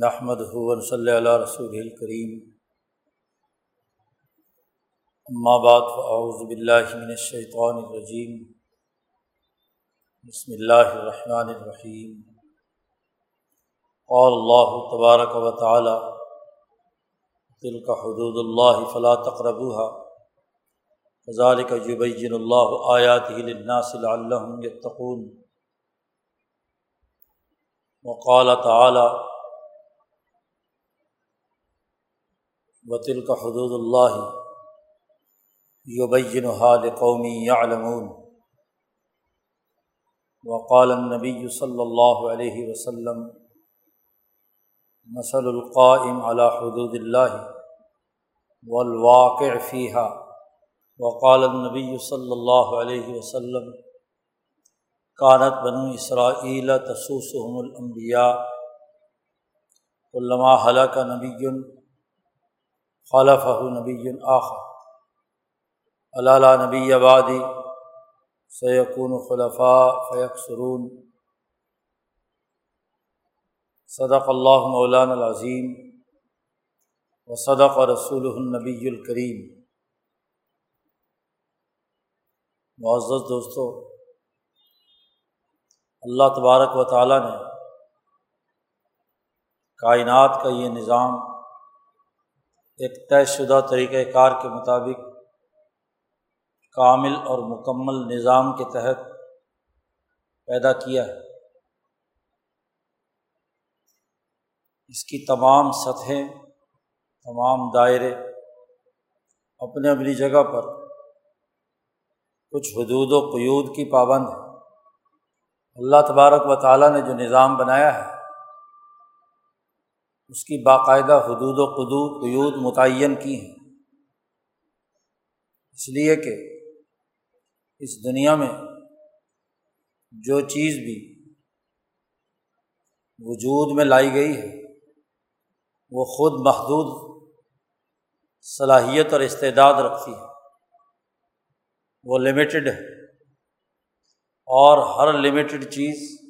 نحمد ہُون صلی اللہ رسول الکریم بعد فاعوذ باللہ من الشیطان الرجیم بسم اللہ الرحمن الرحیم قال اللہ تبارک و تعالی تلک حدود اللہ فلا تقربوها. كذلك يبين اللہ آیاته للناس لعلهم يتقون. وقال تعالی وطل کا حدود اللہ یبین حال قومی یعلمون وقال النبی صلی اللہ علیہ وسلم مثل القائم على حدود اللہ والواقع فيها. وقال النبی صلی اللہ علیہ وسلم کانت بنو اسرائیل تسوسهم الانبیاء علامہ حلق نبی خلف نبی آخر. علالہ نبی آبادی سیقون خلفاء فیق سرون صدق اللہ مولان العظیم و صدق رسول النبی الکریم. معزز دوستو، اللہ تبارک و تعالیٰ نے کائنات کا یہ نظام ایک طے شدہ طریقۂ کار کے مطابق کامل اور مکمل نظام کے تحت پیدا کیا ہے۔ اس کی تمام سطحیں، تمام دائرے اپنے اپنی جگہ پر کچھ حدود و قیود کی پابند ہے اللہ تبارک و تعالیٰ نے جو نظام بنایا ہے اس کی باقاعدہ حدود و قدود، قیود متعین کی ہیں۔ اس لیے کہ اس دنیا میں جو چیز بھی وجود میں لائی گئی ہے، وہ خود محدود صلاحیت اور استعداد رکھتی ہے۔ وہ لمیٹڈ ہے۔ اور ہر لمیٹڈ چیز،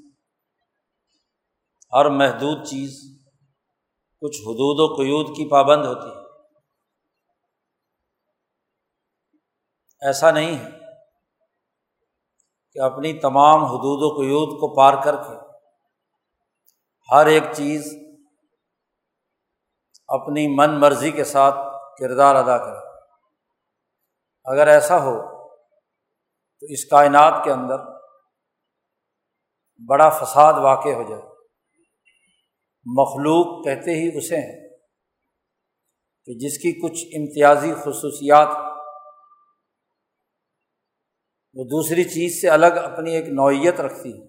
ہر محدود چیز کچھ حدود و قیود کی پابند ہوتی ہے۔ ایسا نہیں ہے کہ اپنی تمام حدود و قیود کو پار کر کے ہر ایک چیز اپنی من مرضی کے ساتھ کردار ادا کرے۔ اگر ایسا ہو تو اس کائنات کے اندر بڑا فساد واقع ہو جائے۔ مخلوق کہتے ہی اسے ہیں کہ جس کی کچھ امتیازی خصوصیات وہ دوسری چیز سے الگ اپنی ایک نوعیت رکھتی ہے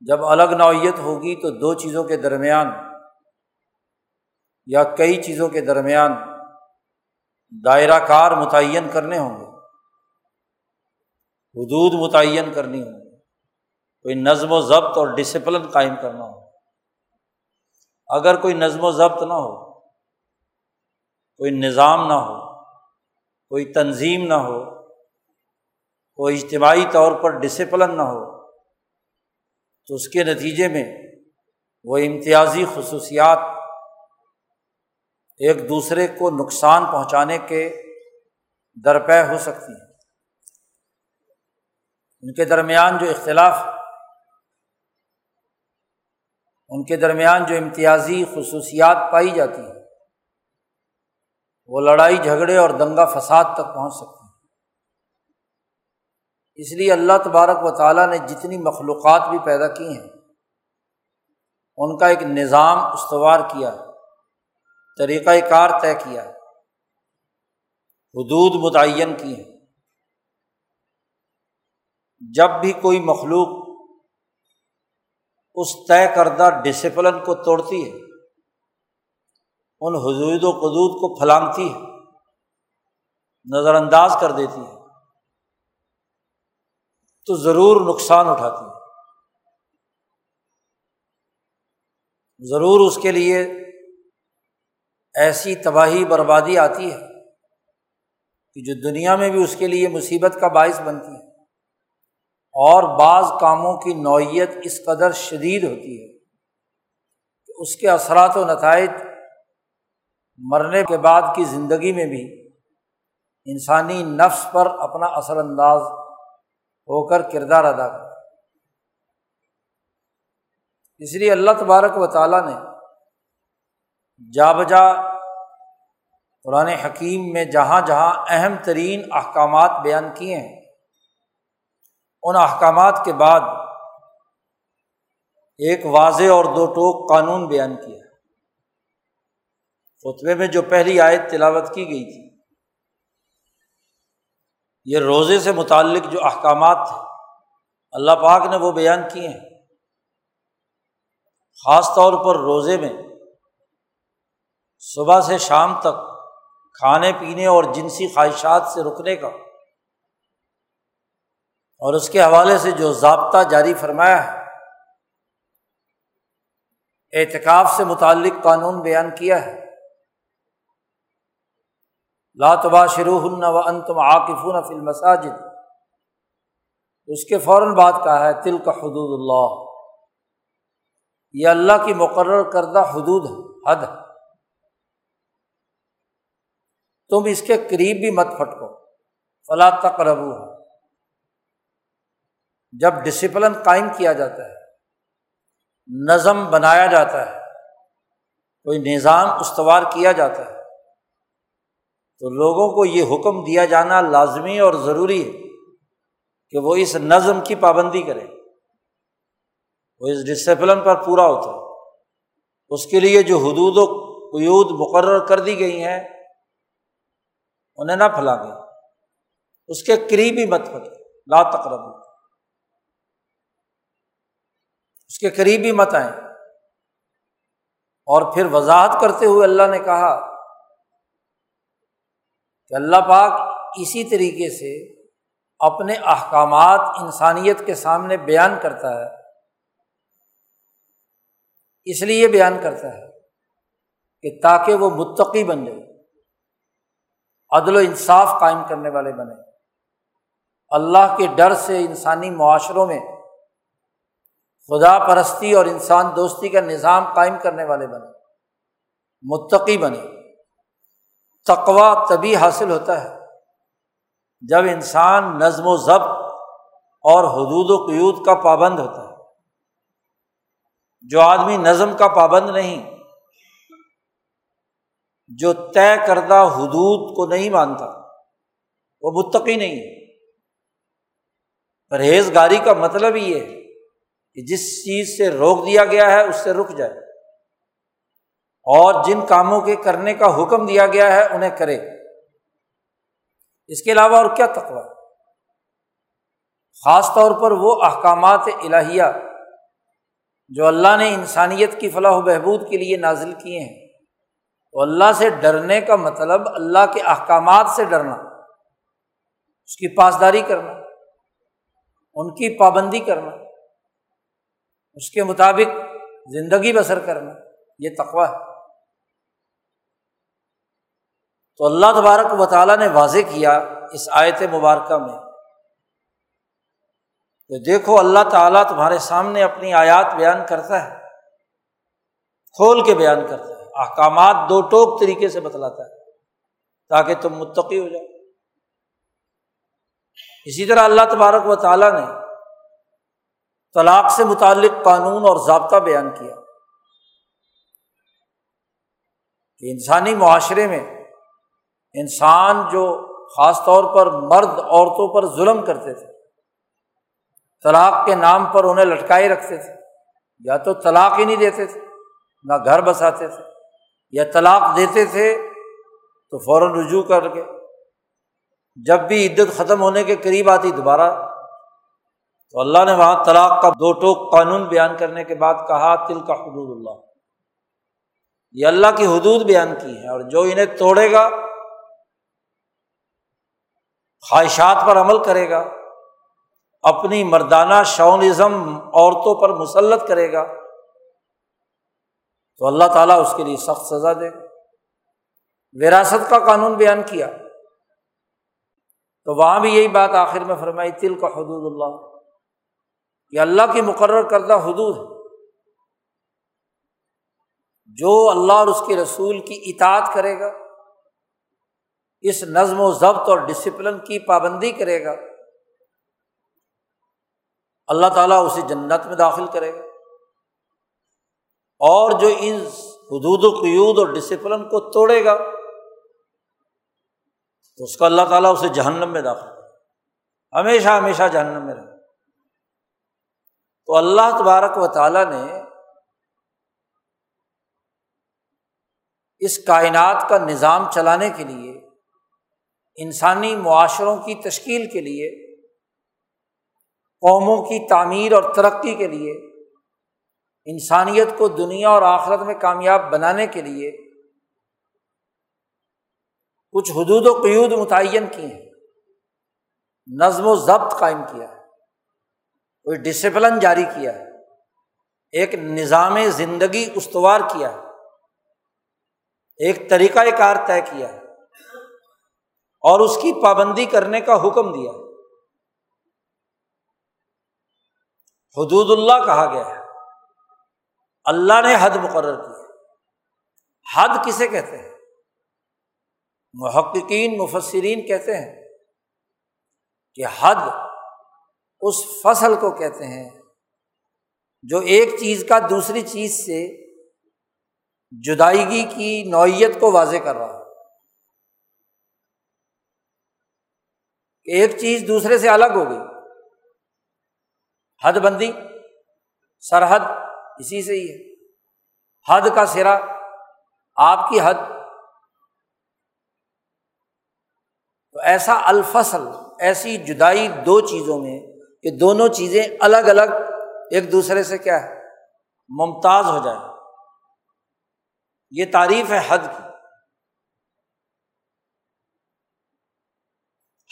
جب الگ نوعیت ہوگی تو دو چیزوں کے درمیان یا کئی چیزوں کے درمیان دائرہ کار متعین کرنے ہوں گے۔ حدود متعین کرنی ہوں گی کوئی نظم و ضبط اور ڈسپلن قائم کرنا ہو۔ اگر کوئی نظم و ضبط نہ ہو، کوئی نظام نہ ہو، کوئی تنظیم نہ ہو، کوئی اجتماعی طور پر ڈسپلن نہ ہو، تو اس کے نتیجے میں وہ امتیازی خصوصیات ایک دوسرے کو نقصان پہنچانے کے درپے ہو سکتی ہیں۔ ان کے درمیان جو اختلاف ان کے درمیان جو امتیازی خصوصیات پائی جاتی ہیں، وہ لڑائی، جھگڑے اور دنگا فساد تک پہنچ سکتی ہیں۔ اس لیے اللہ تبارک و تعالیٰ نے جتنی مخلوقات بھی پیدا کی ہیں، ان کا ایک نظام استوار کیا طریقۂ کار طے کیا حدود متعین کی ہیں۔ جب بھی کوئی مخلوق اس طے کردہ ڈسپلن کو توڑتی ہے۔ ان حدود و قدود کو پھلانگتی ہے۔ نظر انداز کر دیتی ہے۔ تو ضرور نقصان اٹھاتی ہے۔ ضرور اس کے لیے ایسی تباہی بربادی آتی ہے کہ جو دنیا میں بھی اس کے لیے مصیبت کا باعث بنتی ہے۔ اور بعض کاموں کی نوعیت اس قدر شدید ہوتی ہے تو اس کے اثرات و نتائج مرنے کے بعد کی زندگی میں بھی انسانی نفس پر اپنا اثر انداز ہو کر کردار ادا کر اس لیے اللہ تبارک و تعالیٰ نے جا بجا قرآن حکیم میں جہاں جہاں اہم ترین احکامات بیان کیے ہیں ان احکامات کے بعد ایک واضح اور دو ٹوک قانون بیان کیا۔ خطبے میں جو پہلی آیت تلاوت کی گئی تھی، یہ روزے سے متعلق جو احکامات تھے، اللہ پاک نے وہ بیان کیے ہیں۔ خاص طور پر روزے میں صبح سے شام تک کھانے پینے اور جنسی خواہشات سے رکنے کا اور اس کے حوالے سے جو ضابطہ جاری فرمایا ہے، اعتکاف سے متعلق قانون بیان کیا ہے۔ لاتبا شروع و ان تم عاقف فل مساجد اس کے فوراً بعد کہا ہے تل کا حدود اللہ۔ یہ اللہ کی مقرر کردہ حدود حد ہے تم اس کے قریب بھی مت پھٹکو۔ فلاں تک ربو ہے جب ڈسپلن قائم کیا جاتا ہے، نظم بنایا جاتا ہے، کوئی نظام استوار کیا جاتا ہے، تو لوگوں کو یہ حکم دیا جانا لازمی اور ضروری ہے کہ وہ اس نظم کی پابندی کرے وہ اس ڈسپلن پر پورا ہوتا ہے۔ اس کے لیے جو حدود و قیود مقرر کر دی گئی ہیں، انہیں نہ پھیلا گئی اس کے قریب ہی مت پھٹے لا تقرب اس کے قریب ہی مت آئیں۔ اور پھر وضاحت کرتے ہوئے اللہ نے کہا کہ اللہ پاک اسی طریقے سے اپنے احکامات انسانیت کے سامنے بیان کرتا ہے۔ اس لیے بیان کرتا ہے کہ تاکہ وہ متقی بن جائے، عدل و انصاف قائم کرنے والے بنے۔ اللہ کے ڈر سے انسانی معاشروں میں خدا پرستی اور انسان دوستی کا نظام قائم کرنے والے بنے، متقی بنے۔ تقوا تبھی حاصل ہوتا ہے جب انسان نظم و ضبط اور حدود و قیود کا پابند ہوتا ہے۔ جو آدمی نظم کا پابند نہیں، جو طے کردہ حدود کو نہیں مانتا، وہ متقی نہیں ہے۔ پرہیز گاری کا مطلب یہ ہے کہ جس چیز سے روک دیا گیا ہے اس سے رک جائے۔ اور جن کاموں کے کرنے کا حکم دیا گیا ہے انہیں کرے۔ اس کے علاوہ اور کیا تقوا خاص طور پر وہ احکامات الہیہ جو اللہ نے انسانیت کی فلاح و بہبود کے لیے نازل کیے ہیں۔ تو اللہ سے ڈرنے کا مطلب اللہ کے احکامات سے ڈرنا، اس کی پاسداری کرنا، ان کی پابندی کرنا۔ اس کے مطابق زندگی بسر کرنا، یہ تقوا ہے۔ تو اللہ تبارک و تعالیٰ نے واضح کیا اس آیت مبارکہ میں کہ دیکھو اللہ تعالیٰ تمہارے سامنے اپنی آیات بیان کرتا ہے، کھول کے بیان کرتا ہے، احکامات دو ٹوک طریقے سے بتلاتا ہے تاکہ تم متقی ہو جاؤ۔ اسی طرح اللہ تبارک و تعالیٰ نے طلاق سے متعلق قانون اور ضابطہ بیان کیا۔ کہ انسانی معاشرے میں انسان جو خاص طور پر مرد عورتوں پر ظلم کرتے تھے، طلاق کے نام پر انہیں لٹکائے رکھتے تھے، یا تو طلاق ہی نہیں دیتے تھے، نہ گھر بساتے تھے، یا طلاق دیتے تھے تو فوراً رجوع کر کے، جب بھی عدت ختم ہونے کے قریب آتی دوبارہ تو اللہ نے وہاں طلاق کا دو ٹوک قانون بیان کرنے کے بعد کہا تل کا حدود اللہ۔ یہ اللہ کی حدود بیان کی ہے اور جو انہیں توڑے گا، خواہشات پر عمل کرے گا، اپنی مردانہ شونزم عورتوں پر مسلط کرے گا، تو اللہ تعالیٰ اس کے لیے سخت سزا دے۔ گا وراثت کا قانون بیان کیا۔ تو وہاں بھی یہی بات آخر میں فرمائی تل کا حدود اللہ۔ یہ اللہ کی مقرر کردہ حدود جو اللہ اور اس کے رسول کی اطاعت کرے گا، اس نظم و ضبط اور ڈسپلن کی پابندی کرے گا، اللہ تعالیٰ اسے جنت میں داخل کرے گا۔ اور جو ان حدود و قیود اور ڈسپلن کو توڑے گا، تو اس کا اللہ تعالیٰ اسے جہنم میں داخل کرے ہمیشہ ہمیشہ جہنم میں رہے تو اللہ تبارک و تعالیٰ نے اس کائنات کا نظام چلانے کے لیے، انسانی معاشروں کی تشکیل کے لیے، قوموں کی تعمیر اور ترقی کے لیے، انسانیت کو دنیا اور آخرت میں کامیاب بنانے کے لیے کچھ حدود و قیود متعین کی ہیں، نظم و ضبط قائم کیا ہے۔ کوئی ڈسپلن جاری کیا ہے، ایک نظام زندگی استوار کیا ہے، ایک طریقۂ کار طے کیا ہے، اور اس کی پابندی کرنے کا حکم دیا حدود اللہ کہا گیا ہے۔ اللہ نے حد مقرر کی حد کسے کہتے ہیں؟ محققین، مفسرین کہتے ہیں کہ حد اس فصل کو کہتے ہیں، جو ایک چیز کا دوسری چیز سے جدائیگی کی نوعیت کو واضح کر رہا کہ ایک چیز دوسرے سے الگ ہو گئی۔ حد بندی، سرحد، اسی سے ہی ہے۔ حد کا سرا، آپ کی حد۔ تو ایسا الفصل، ایسی جدائی دو چیزوں میں کہ دونوں چیزیں الگ الگ ایک دوسرے سے کیا ہے؟ ممتاز ہو جائے یہ تعریف ہے حد کی۔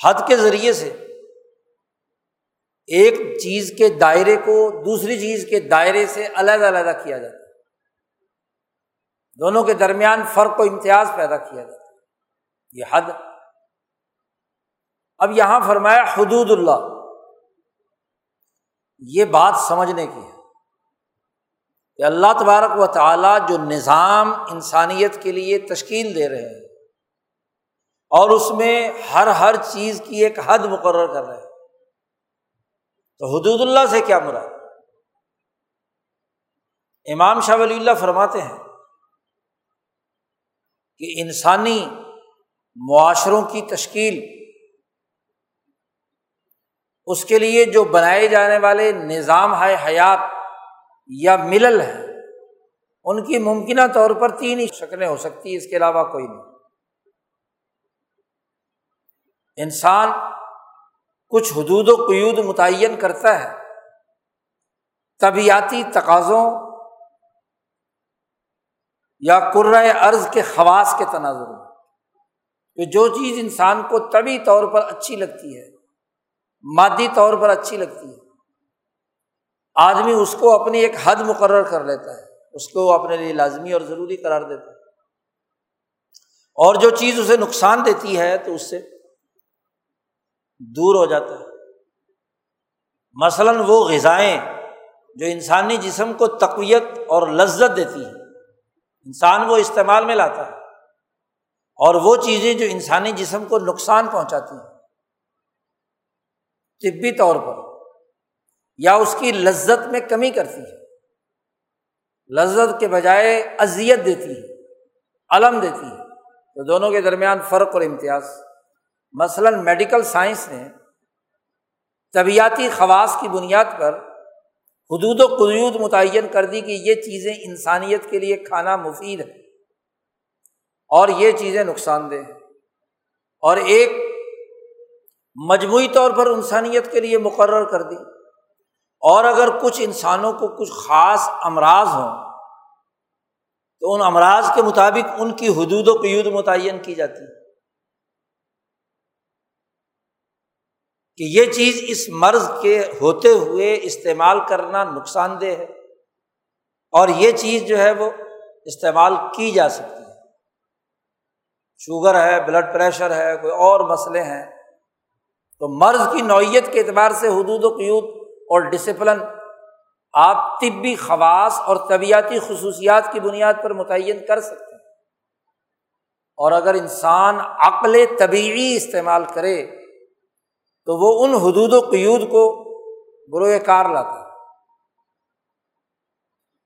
حد کے ذریعے سے ایک چیز کے دائرے کو دوسری چیز کے دائرے سے علیحدہ علیحدہ کیا جاتا ہے۔ دونوں کے درمیان فرق و امتیاز پیدا کیا جاتا ہے۔ یہ حد۔ اب یہاں فرمایا حدود اللہ۔ یہ بات سمجھنے کی ہے کہ اللہ تبارک و تعالیٰ جو نظام انسانیت کے لیے تشکیل دے رہے ہیں اور اس میں ہر ہر چیز کی ایک حد مقرر کر رہے ہیں، تو حدود اللہ سے کیا مراد؟ امام شاہ ولی اللہ فرماتے ہیں کہ انسانی معاشروں کی تشکیل اس کے لیے جو بنائے جانے والے نظام ہے حیات یا ملل ہے، ان کی ممکنہ طور پر تین ہی شکلیں ہو سکتی اس کے علاوہ کوئی نہیں۔ انسان کچھ حدود و قیود متعین کرتا ہے، طبیعتی تقاضوں یا ارض کے خواص کے تناظر میں۔ کہ جو چیز انسان کو طبی طور پر اچھی لگتی ہے مادی طور پر اچھی لگتی ہے۔ آدمی اس کو اپنی ایک حد مقرر کر لیتا ہے، اس کو اپنے لیے لازمی اور ضروری قرار دیتا ہے۔ اور جو چیز اسے نقصان دیتی ہے تو اس سے دور ہو جاتا ہے۔ مثلاً وہ غذائیں جو انسانی جسم کو تقویت اور لذت دیتی ہے انسان وہ استعمال میں لاتا ہے، اور وہ چیزیں جو انسانی جسم کو نقصان پہنچاتی ہیں۔ طبی طور پر یا اس کی لذت میں کمی کرتی ہے، لذت کے بجائے اذیت دیتی ہے علم دیتی ہے۔ تو دونوں کے درمیان فرق اور امتیاز۔ مثلاً میڈیکل سائنس نے طبیعتی خواص کی بنیاد پر حدود و قدود متعین کر دی کہ یہ چیزیں انسانیت کے لیے کھانا مفید ہے اور یہ چیزیں نقصان دہ ہیں۔ اور ایک مجموعی طور پر انسانیت کے لیے مقرر کر دی۔ اور اگر کچھ انسانوں کو کچھ خاص امراض ہوں، تو ان امراض کے مطابق ان کی حدود و قیود متعین کی جاتی۔ ہے کہ یہ چیز اس مرض کے ہوتے ہوئے استعمال کرنا نقصان دہ ہے، اور یہ چیز جو ہے وہ استعمال کی جا سکتی ہے۔ شوگر ہے، بلڈ پریشر ہے، کوئی اور مسئلے ہیں تو مرض کی نوعیت کے اعتبار سے حدود و قیود اور ڈسپلن آپ طبی خواص اور طبیعتی خصوصیات کی بنیاد پر متعین کر سکتے ہیں۔ اور اگر انسان عقل طبیعی استعمال کرے، تو وہ ان حدود و قیود کو بروئے کار لاتا ہے۔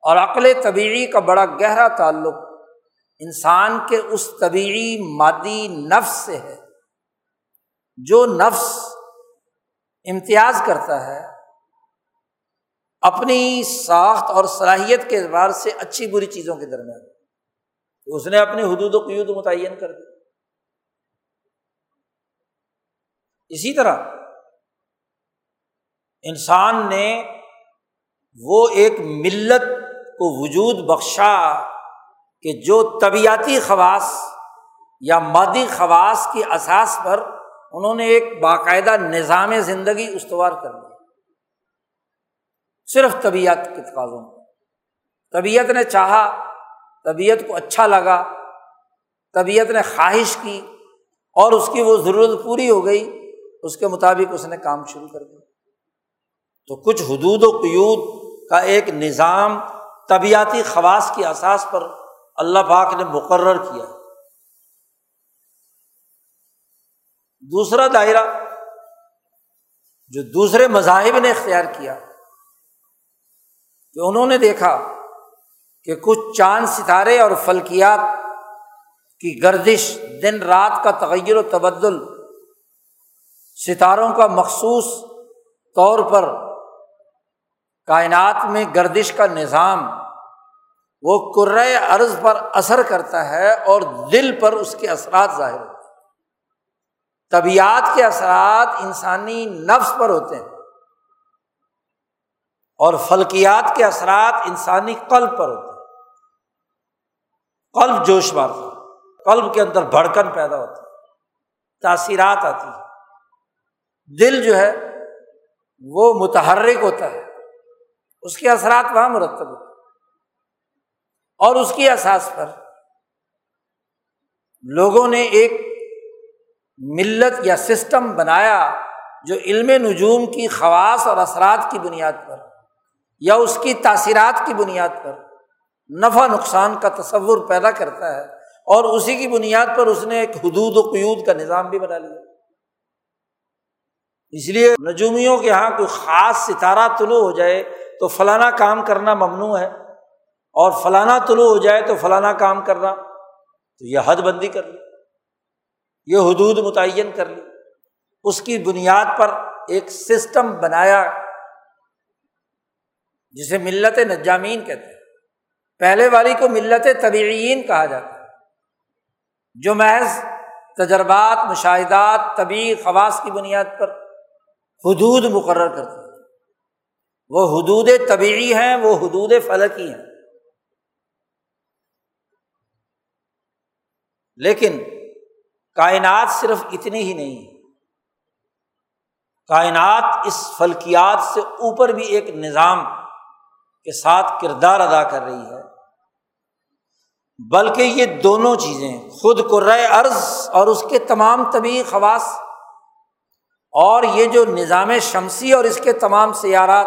اور عقل طبیعی کا بڑا گہرا تعلق انسان کے اس طبیعی مادی نفس سے ہے، جو نفس امتیاز کرتا ہے، اپنی ساخت اور صلاحیت کے اعتبار سے اچھی بری چیزوں کے درمیان۔ اس نے اپنی حدود و قیود متعین کر دی۔ اسی طرح انسان نے وہ ایک ملت کو وجود بخشا کہ جو طبیعتی خواص یا مادی خواص کی اساس پر انہوں نے ایک باقاعدہ نظام زندگی استوار کر لیا صرف طبیعت کے تقاضوں میں۔ طبیعت نے چاہا، طبیعت کو اچھا لگا، طبیعت نے خواہش کی اور اس کی وہ ضرورت پوری ہو گئی، اس کے مطابق اس نے کام شروع کر دیا۔ تو کچھ حدود و قیود کا ایک نظام طبیعتی خواص کی اساس پر اللہ پاک نے مقرر کیا۔ دوسرا دائرہ جو دوسرے مذاہب نے اختیار کیا، کہ انہوں نے دیکھا کہ کچھ چاند ستارے اور فلکیات کی گردش دن رات کا تغیر و تبدل ستاروں کا مخصوص طور پر کائنات میں گردش کا نظام وہ ارض پر اثر کرتا ہے اور دل پر اس کے اثرات ظاہر ہوتے ہیں۔ طبیعت کے اثرات انسانی نفس پر ہوتے ہیں اور فلکیات کے اثرات انسانی قلب پر ہوتے ہیں۔ قلب جوش مارتا قلب کے اندر بھڑکن پیدا ہوتی ہے، تاثیرات آتی ہے دل جو ہے، وہ متحرک ہوتا ہے، اس کے اثرات وہاں مرتب ہوتے اور اس کی احساس پر لوگوں نے ایک ملت یا سسٹم بنایا جو علم نجوم کی خواص اور اثرات کی بنیاد پر، یا اس کی تاثیرات کی بنیاد پر نفع نقصان کا تصور پیدا کرتا ہے اور اسی کی بنیاد پر اس نے ایک حدود و قیود کا نظام بھی بنا لیا۔ اس لیے نجومیوں کے یہاں کوئی خاص ستارہ طلوع ہو جائے تو فلانا کام کرنا ممنوع ہے اور فلانا طلوع ہو جائے تو فلانا کام کرنا، تو یہ حد بندی کر لی یہ حدود متعین کر لی۔ اس کی بنیاد پر ایک سسٹم بنایا، جسے ملت نجامین کہتے ہیں۔ پہلے والی کو ملت طبعین کہا جاتا ہے، جو محض تجربات، مشاہدات، طبی خواص کی بنیاد پر حدود مقرر کرتے ہیں۔ وہ حدود طبعی ہیں، وہ حدود فلکی ہیں۔ لیکن کائنات صرف اتنی ہی نہیں ہے۔ کائنات اس فلکیات سے اوپر بھی ایک نظام کے ساتھ کردار ادا کر رہی ہے۔ بلکہ یہ دونوں چیزیں خود کو رے ارض اور اس کے تمام طبی خواص اور یہ جو نظام شمسی اور اس کے تمام سیارات،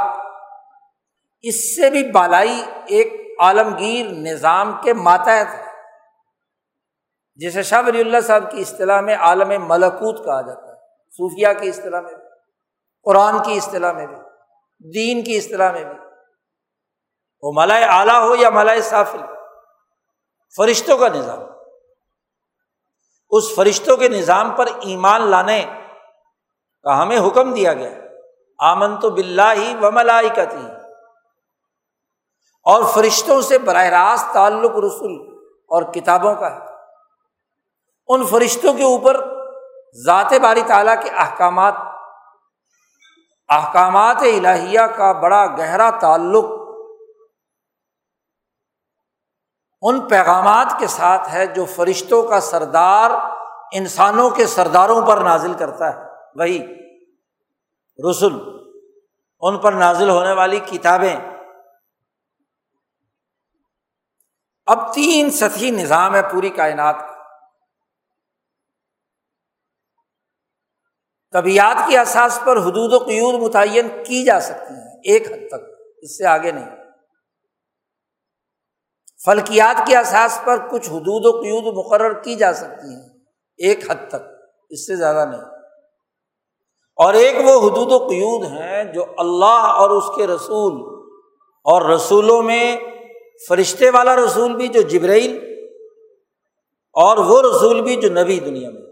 اس سے بھی بالائی ایک عالمگیر نظام کے ماتحت ہے جسے شاہ ولی اللہ صاحب کی اصطلاح میں عالم ملکوت کہا جاتا ہے صوفیہ کی اصطلاح میں بھی، قرآن کی اصطلاح میں بھی، دین کی اصطلاح میں بھی۔ وہ ملائے اعلیٰ ہو یا ملائے صافل فرشتوں کا نظام۔ اس فرشتوں کے نظام پر ایمان لانے کا ہمیں حکم دیا گیا۔ آمن تو بلّہ ہی و ملائی کا تھی اور فرشتوں سے براہ راست تعلق رسول اور کتابوں کا ہے۔ ان فرشتوں کے اوپر ذات باری تعالیٰ کے احکامات احکامات الہیہ کا بڑا گہرا تعلق ان پیغامات کے ساتھ ہے جو فرشتوں کا سردار انسانوں کے سرداروں پر نازل کرتا ہے۔ وہی رسول، ان پر نازل ہونے والی کتابیں۔ اب تین سطحی نظام ہے پوری کائنات کا۔ طبیعت کی احساس پر حدود و قیود متعین کی جا سکتی ہیں، ایک حد تک، اس سے آگے نہیں۔ فلکیات کے احساس پر کچھ حدود و قیود مقرر کی جا سکتی ہیں، ایک حد تک، اس سے زیادہ نہیں۔ اور ایک وہ حدود و قیود ہیں جو اللہ اور اس کے رسول اور رسولوں میں، فرشتے والا رسول بھی جو جبرائیل اور وہ رسول بھی جو نبی دنیا میں۔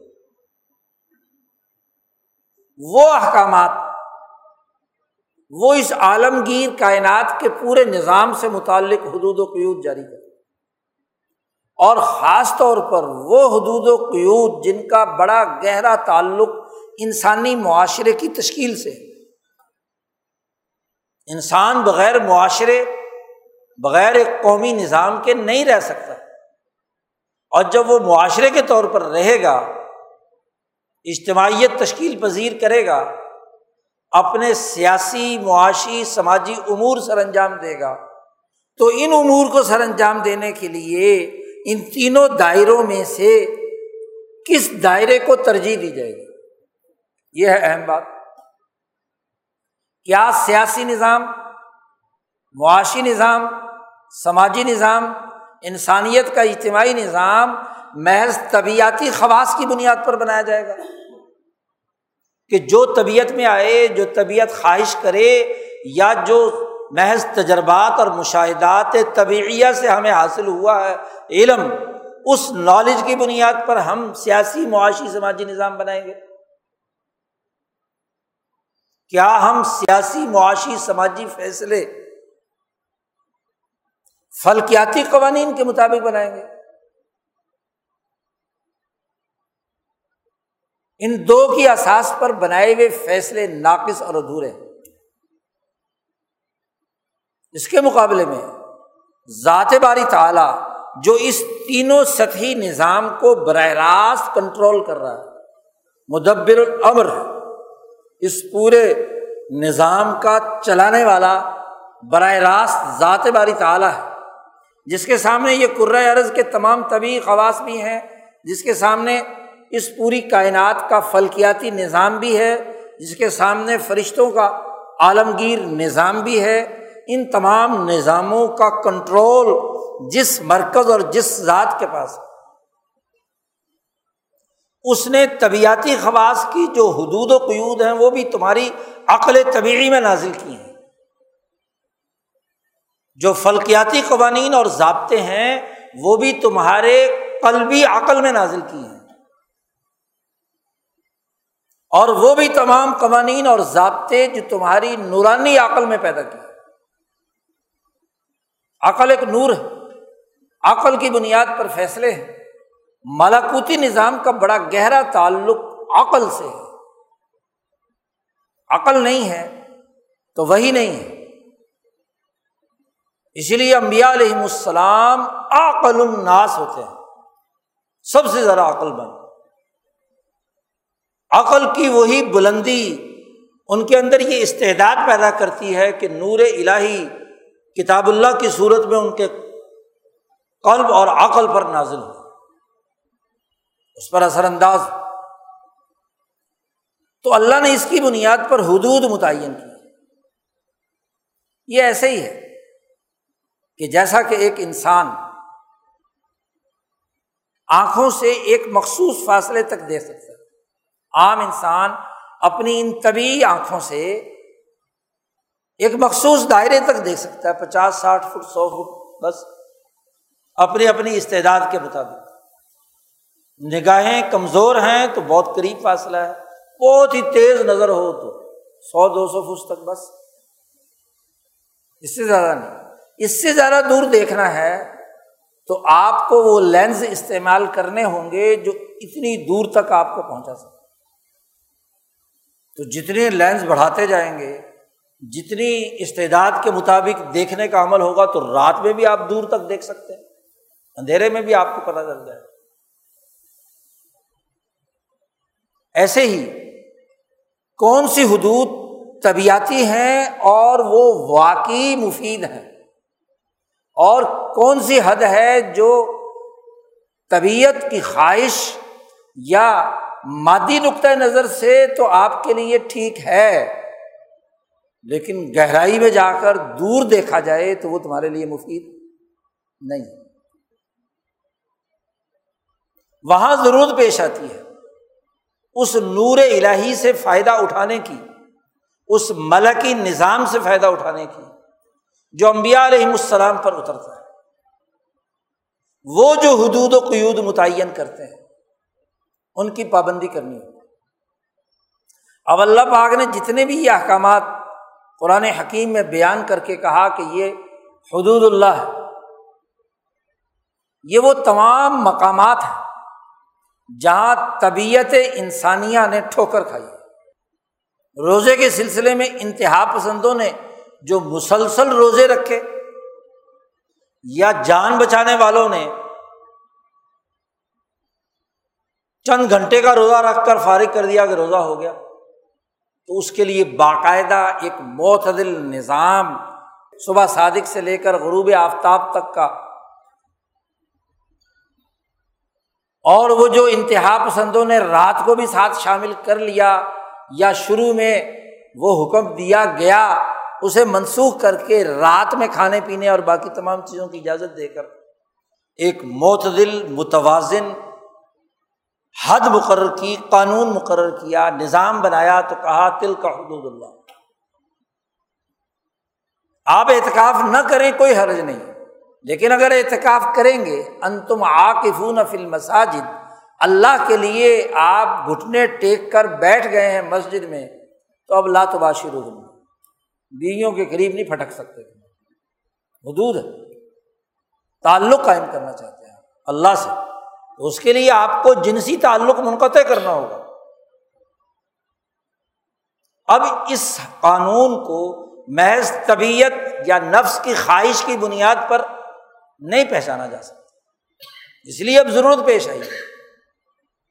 وہ احکامات، وہ اس عالمگیر کائنات کے پورے نظام سے متعلق حدود و قیود جاری کر اور خاص طور پر وہ حدود و قیود جن کا بڑا گہرا تعلق انسانی معاشرے کی تشکیل سے انسان بغیر معاشرے، بغیر ایک قومی نظام کے نہیں رہ سکتا۔ اور جب وہ معاشرے کے طور پر رہے گا اجتماعیت تشکیل پذیر کرے گا، اپنے سیاسی، معاشی، سماجی امور سر انجام دے گا۔ تو ان امور کو سر انجام دینے کے لیے ان تینوں دائروں میں سے کس دائرے کو ترجیح دی جائے گی؟ یہ ہے اہم بات۔ کیا سیاسی نظام، معاشی نظام، سماجی نظام، انسانیت کا اجتماعی نظام محض طبیعتی خواص کی بنیاد پر بنایا جائے گا؟ کہ جو طبیعت میں آئے، جو طبیعت خواہش کرے یا جو محض تجربات اور مشاہدات طبیعیہ سے ہمیں حاصل ہوا ہے، علم، اس نالج کی بنیاد پر ہم سیاسی معاشی سماجی نظام بنائیں گے۔ کیا ہم سیاسی معاشی سماجی فیصلے فلکیاتی قوانین کے مطابق بنائیں گے؟ ان دو کی اساس پر بنائے ہوئے فیصلے ناقص اور ادھورے اس کے مقابلے میں ذات باری تعالی جو اس تینوں سطحی نظام کو براہ راست کنٹرول کر رہا ہے، مدبر العمر اس پورے نظام کا چلانے والا براہ راست ذات باری تعالیٰ ہے۔ جس کے سامنے یہ کرۂ ارض کے تمام طبی خواص بھی ہیں، جس کے سامنے اس پوری کائنات کا فلکیاتی نظام بھی ہے، جس کے سامنے فرشتوں کا عالمگیر نظام بھی ہے۔ ان تمام نظاموں کا کنٹرول جس مرکز اور جس ذات کے پاس اس نے طبیعتی خواص کی، جو حدود و قیود ہیں، وہ بھی تمہاری عقل طبیعی میں نازل کی ہیں۔ جو فلکیاتی قوانین اور ضابطے ہیں، وہ بھی تمہارے قلبی عقل میں نازل کی ہیں۔ اور وہ بھی تمام قوانین اور ضابطے جو تمہاری نورانی عقل میں پیدا کی عقل ایک نور ہے۔ عقل کی بنیاد پر فیصلے ہیں۔ ملاکوتی نظام کا بڑا گہرا تعلق عقل سے ہے۔ عقل نہیں ہے تو وہی نہیں ہے۔ اسی لیے امبیا علیہم السلام عقل الناس ہوتے ہیں۔ سب سے زیادہ عقل بند عقل کی وہی بلندی ان کے اندر یہ استعداد پیدا کرتی ہے کہ نور الہی کتاب اللہ کی صورت میں ان کے قلب اور عقل پر نازل ہو۔ اس پر اثر انداز۔ تو اللہ نے اس کی بنیاد پر حدود متعین کی۔ یہ ایسے ہی ہے کہ جیسا کہ ایک انسان آنکھوں سے ایک مخصوص فاصلے تک دیکھ سکتا ہے۔ عام انسان اپنی ان طبی آنکھوں سے ایک مخصوص دائرے تک دیکھ سکتا ہے، پچاس، ساٹھ فٹ، سو فٹ، بس۔ اپنی اپنی استعداد کے مطابق۔ نگاہیں کمزور ہیں تو بہت قریب فاصلہ ہے۔ بہت ہی تیز نظر ہو تو سو، دو سو فٹ تک، بس۔ اس سے زیادہ نہیں۔ اس سے زیادہ دور دیکھنا ہے تو آپ کو وہ لینس استعمال کرنے ہوں گے جو اتنی دور تک آپ کو پہنچا سکتے تو جتنے لینس بڑھاتے جائیں گے، جتنی استعداد کے مطابق دیکھنے کا عمل ہوگا تو رات میں بھی آپ دور تک دیکھ سکتے ہیں، اندھیرے میں بھی آپ کو پتہ چل جائے۔ ایسے ہی کون سی حدود طبیعتی ہیں اور وہ واقعی مفید ہیں؟ اور کون سی حد ہے جو طبیعت کی خواہش یا مادی نقطۂ نظر سے تو آپ کے لیے ٹھیک ہے، لیکن گہرائی میں جا کر دور دیکھا جائے تو وہ تمہارے لیے مفید نہیں۔ وہاں ضرورت پیش آتی ہے اس نور الہی سے فائدہ اٹھانے کی، اس ملکی نظام سے فائدہ اٹھانے کی جو امبیا علیہم السلام پر اترتا ہے۔ وہ جو حدود و قیود متعین کرتے ہیں۔ ان کی پابندی کرنی ہوگی اب اللہ پاک نے جتنے بھی یہ احکامات قرآن حکیم میں بیان کر کے کہا کہ یہ حدود اللہ ہے، یہ وہ تمام مقامات ہیں جہاں طبیعت انسانیہ نے ٹھوکر کھائی روزے کے سلسلے میں انتہا پسندوں نے جو مسلسل روزے رکھے یا جان بچانے والوں نے چند گھنٹے کا روزہ رکھ کر فارغ کر دیا کہ روزہ ہو گیا۔ تو اس کے لیے باقاعدہ ایک معتدل نظام صبح صادق سے لے کر غروب آفتاب تک کا۔ اور وہ جو انتہا پسندوں نے رات کو بھی ساتھ شامل کر لیا یا شروع میں وہ حکم دیا گیا، اسے منسوخ کر کے رات میں کھانے پینے اور باقی تمام چیزوں کی اجازت دے کر ایک معتدل، متوازن حد مقرر کی، قانون مقرر کیا، نظام بنایا تو کہا تل کا حدود اللہ۔ آپ اعتکاف نہ کریں کوئی حرج نہیں۔ لیکن اگر اعتکاف کریں گے ان تم آکفون فل مساجد اللہ کے لیے آپ گھٹنے ٹیک کر بیٹھ گئے ہیں مسجد میں، تو اب لاتباشر ہوں بیویوں کے قریب نہیں پھٹک سکتے۔ حدود ہے۔ تعلق قائم کرنا چاہتے ہیں اللہ سے۔ تو اس کے لیے آپ کو جنسی تعلق منقطع کرنا ہوگا۔ اب اس قانون کو محض طبیعت یا نفس کی خواہش کی بنیاد پر نہیں پہچانا جا سکتا۔ اس لیے اب ضرورت پیش آئی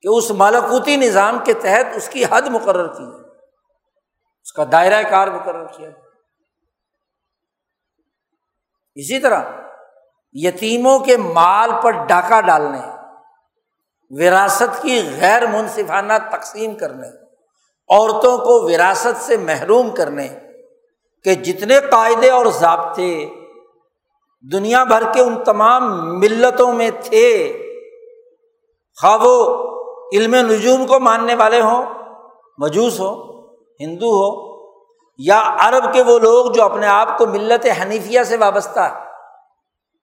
کہ اس مالکوتی نظام کے تحت اس کی حد مقرر کی ہے اس کا دائرۂ کار مقرر کیا اسی طرح یتیموں کے مال پر ڈاکہ ڈالنے۔ وراثت کی غیر منصفانہ تقسیم کرنے، عورتوں کو وراثت سے محروم کرنے کے جتنے قاعدے اور ضابطے دنیا بھر کے ان تمام ملتوں میں تھے، خواہ وہ علم نجوم کو ماننے والے ہوں، مجوس ہو ہندو ہو یا عرب کے وہ لوگ جو اپنے آپ کو ملت حنیفیہ سے وابستہ ہے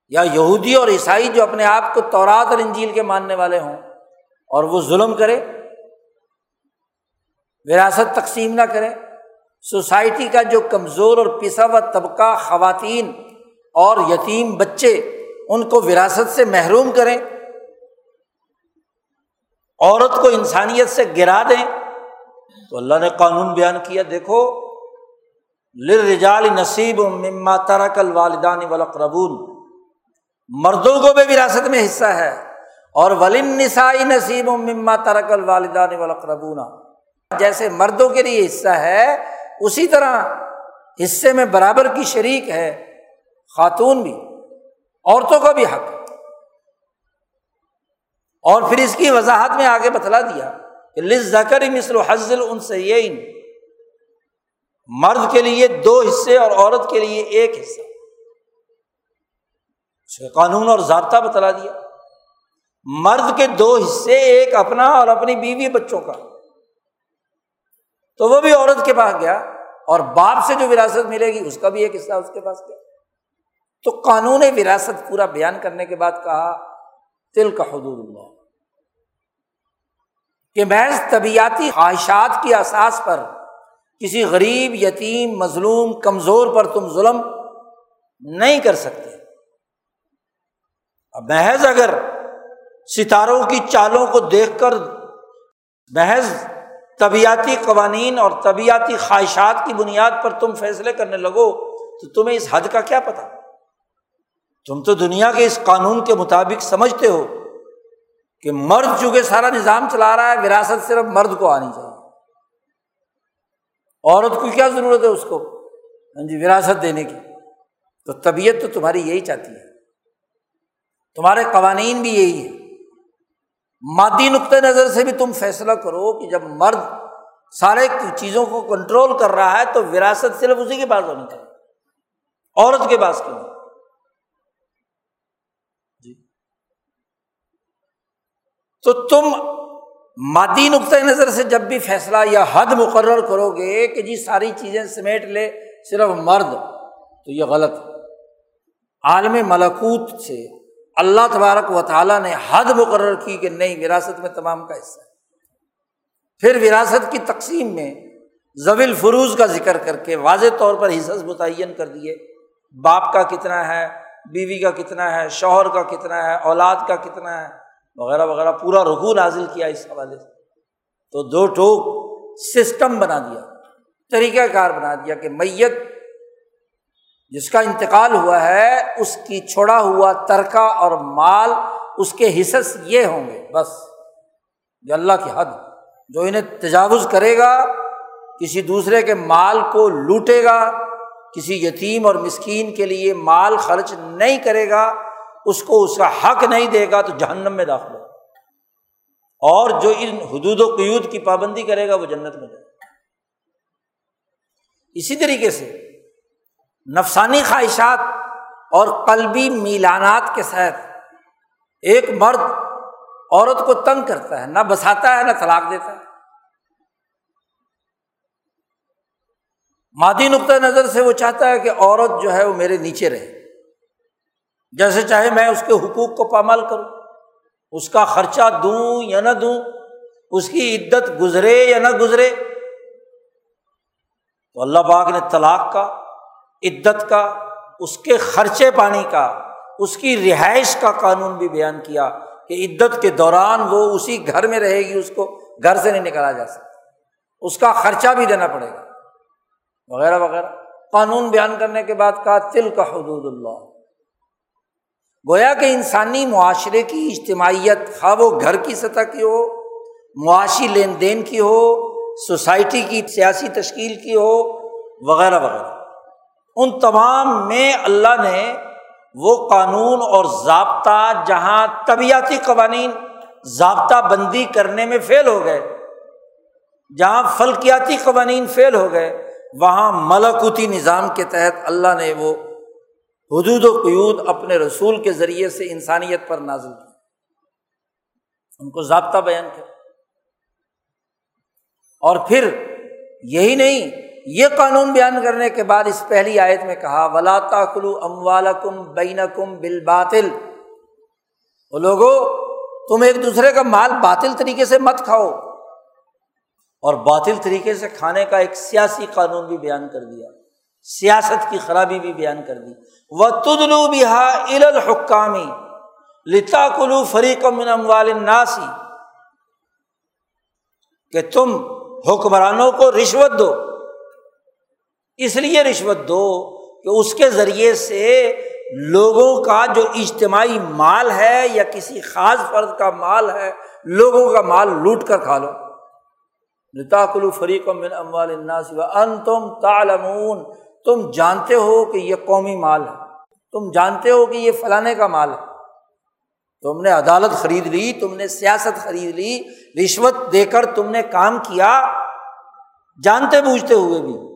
یا یہودی اور عیسائی جو اپنے آپ کو تورات اور انجیل کے ماننے والے ہوں۔ اور وہ ظلم کرے، وراثت تقسیم نہ کرے، سوسائٹی کا جو کمزور اور پسا ہوا طبقہ، خواتین اور یتیم بچے، ان کو وراثت سے محروم کریں، عورت کو انسانیت سے گرا دیں، تو اللہ نے قانون بیان کیا، دیکھو لرجال نصیب مما ترک الوالدان والاقربون مردوں کو بھی وراثت میں حصہ ہے۔ اور ولن نسائی نصیب مما ترک الوالدان والاقربون جیسے مردوں کے لیے حصہ ہے، اسی طرح حصے میں برابر کی شریک ہے خاتون بھی، عورتوں کا بھی حق۔ اور پھر اس کی وضاحت میں آگے بتلا دیا کہ لز زکر مثل حضل ان سے یہ مرد کے لیے دو حصے اور عورت کے لیے ایک حصہ۔ قانون اور ضابطہ بتلا دیا۔ مرد کے دو حصے، ایک اپنا اور اپنی بیوی بچوں کا۔ تو وہ بھی عورت کے پاس گیا اور باپ سے جو وراثت ملے گی، اس کا بھی ایک حصہ اس کے پاس گیا۔ تو قانون وراثت پورا بیان کرنے کے بعد کہا تل کا حدود اللہ۔ کہ محض طبیعتی خواہشات کی احساس پر کسی غریب، یتیم، مظلوم، کمزور پر تم ظلم نہیں کر سکتے۔ محض اگر ستاروں کی چالوں کو دیکھ کر محض طبیعتی قوانین اور طبیعتی خواہشات کی بنیاد پر تم فیصلے کرنے لگو تو تمہیں اس حد کا کیا پتا تم تو دنیا کے اس قانون کے مطابق سمجھتے ہو کہ مرد چونکہ سارا نظام چلا رہا ہے، وراثت صرف مرد کو آنی چاہیے۔ عورت کو کیا ضرورت ہے اس کو؟ ہاں جی وراثت دینے کی۔ تو طبیعت تو تمہاری یہی چاہتی ہے۔ تمہارے قوانین بھی یہی ہے مادی نقطۂ نظر سے بھی تم فیصلہ کرو کہ جب مرد سارے چیزوں کو کنٹرول کر رہا ہے تو وراثت صرف اسی کے پاس ہونی چاہیے، عورت کے پاس کیوں؟ جی۔ تو تم مادی نقطۂ نظر سے جب بھی فیصلہ یا حد مقرر کرو گے کہ جی ساری چیزیں سمیٹ لے صرف مرد، تو یہ غلط عالم ملکوت سے اللہ تبارک و تعالیٰ نے حد مقرر کی کہ نہیں، وراثت میں تمام کا حصہ ہے۔ پھر وراثت کی تقسیم میں زویل فروز کا ذکر کر کے واضح طور پر حصص متعین کر دیے۔ باپ کا کتنا ہے، بیوی کا کتنا ہے، شوہر کا کتنا ہے، اولاد کا کتنا ہے، وغیرہ وغیرہ پورا رخو نازل کیا اس حوالے سے۔ تو دو ٹوک سسٹم بنا دیا، طریقہ کار بنا دیا کہ میت جس کا انتقال ہوا ہے، اس کی چھوڑا ہوا ترکہ اور مال اس کے حصص یہ ہوں گے، بس۔ یہ اللہ کی حد۔ جو انہیں تجاوز کرے گا، کسی دوسرے کے مال کو لوٹے گا، کسی یتیم اور مسکین کے لیے مال خرچ نہیں کرے گا، اس کو اس کا حق نہیں دے گا، تو جہنم میں داخل ہو اور جو ان حدود و قیود کی پابندی کرے گا، وہ جنت میں جائے گا۔ اسی طریقے سے نفسانی خواہشات اور قلبی میلانات کے ساتھ ایک مرد عورت کو تنگ کرتا ہے، نہ بساتا ہے، نہ طلاق دیتا ہے۔ مادی نقطۂ نظر سے وہ چاہتا ہے کہ عورت جو ہے وہ میرے نیچے رہے۔ جیسے چاہے میں اس کے حقوق کو پامال کروں، اس کا خرچہ دوں یا نہ دوں، اس کی عدت گزرے یا نہ گزرے۔ تو اللہ باغ نے طلاق کا عدت کا، اس کے خرچے پانی کا، اس کی رہائش کا قانون بھی بیان کیا کہ عدت کے دوران وہ اسی گھر میں رہے گی، اس کو گھر سے نہیں نکالا جا سکتا۔ اس کا خرچہ بھی دینا پڑے گا۔ وغیرہ وغیرہ۔ قانون بیان کرنے کے بعد کہا تل کا حدود اللہ۔ گویا کہ انسانی معاشرے کی اجتماعیت، خواہ وہ گھر کی سطح کی ہو، معاشی لین دین کی ہو، سوسائٹی کی، سیاسی تشکیل کی ہو، وغیرہ وغیرہ۔ ان تمام میں اللہ نے وہ قانون اور ضابطہ جہاں طبیعتی قوانین ضابطہ بندی کرنے میں فیل ہو گئے، جہاں فلکیاتی قوانین فیل ہو گئے، وہاں ملکوتی نظام کے تحت اللہ نے وہ حدود و قیود اپنے رسول کے ذریعے سے انسانیت پر نازل کی ان کو ضابطہ بیان کیا۔ اور پھر یہی نہیں یہ قانون بیان کرنے کے بعد اس پہلی آیت میں کہا، ولا کلو ام کم بین کم بل باطل وہ لوگو، تم ایک دوسرے کا مال باطل طریقے سے مت کھاؤ۔ اور باطل طریقے سے کھانے کا ایک سیاسی قانون بھی بیان کر دیا۔ سیاست کی خرابی بھی بیان کر دی۔ وہ تدلو بہا ال الحکامی لتا کلو فریق من اموال ناسی کہ تم حکمرانوں کو رشوت دو۔ اس لیے رشوت دو کہ اس کے ذریعے سے لوگوں کا جو اجتماعی مال ہے یا کسی خاص فرد کا مال ہے، لوگوں کا مال لوٹ کر کھا لو۔ کلو فریق من اموال الناس و ان تم تالمون تم جانتے ہو کہ یہ قومی مال ہے۔ تم جانتے ہو کہ یہ فلانے کا مال ہے۔ تم نے عدالت خرید لی، تم نے سیاست خرید لی، رشوت دے کر تم نے کام کیا، جانتے بوجھتے ہوئے بھی۔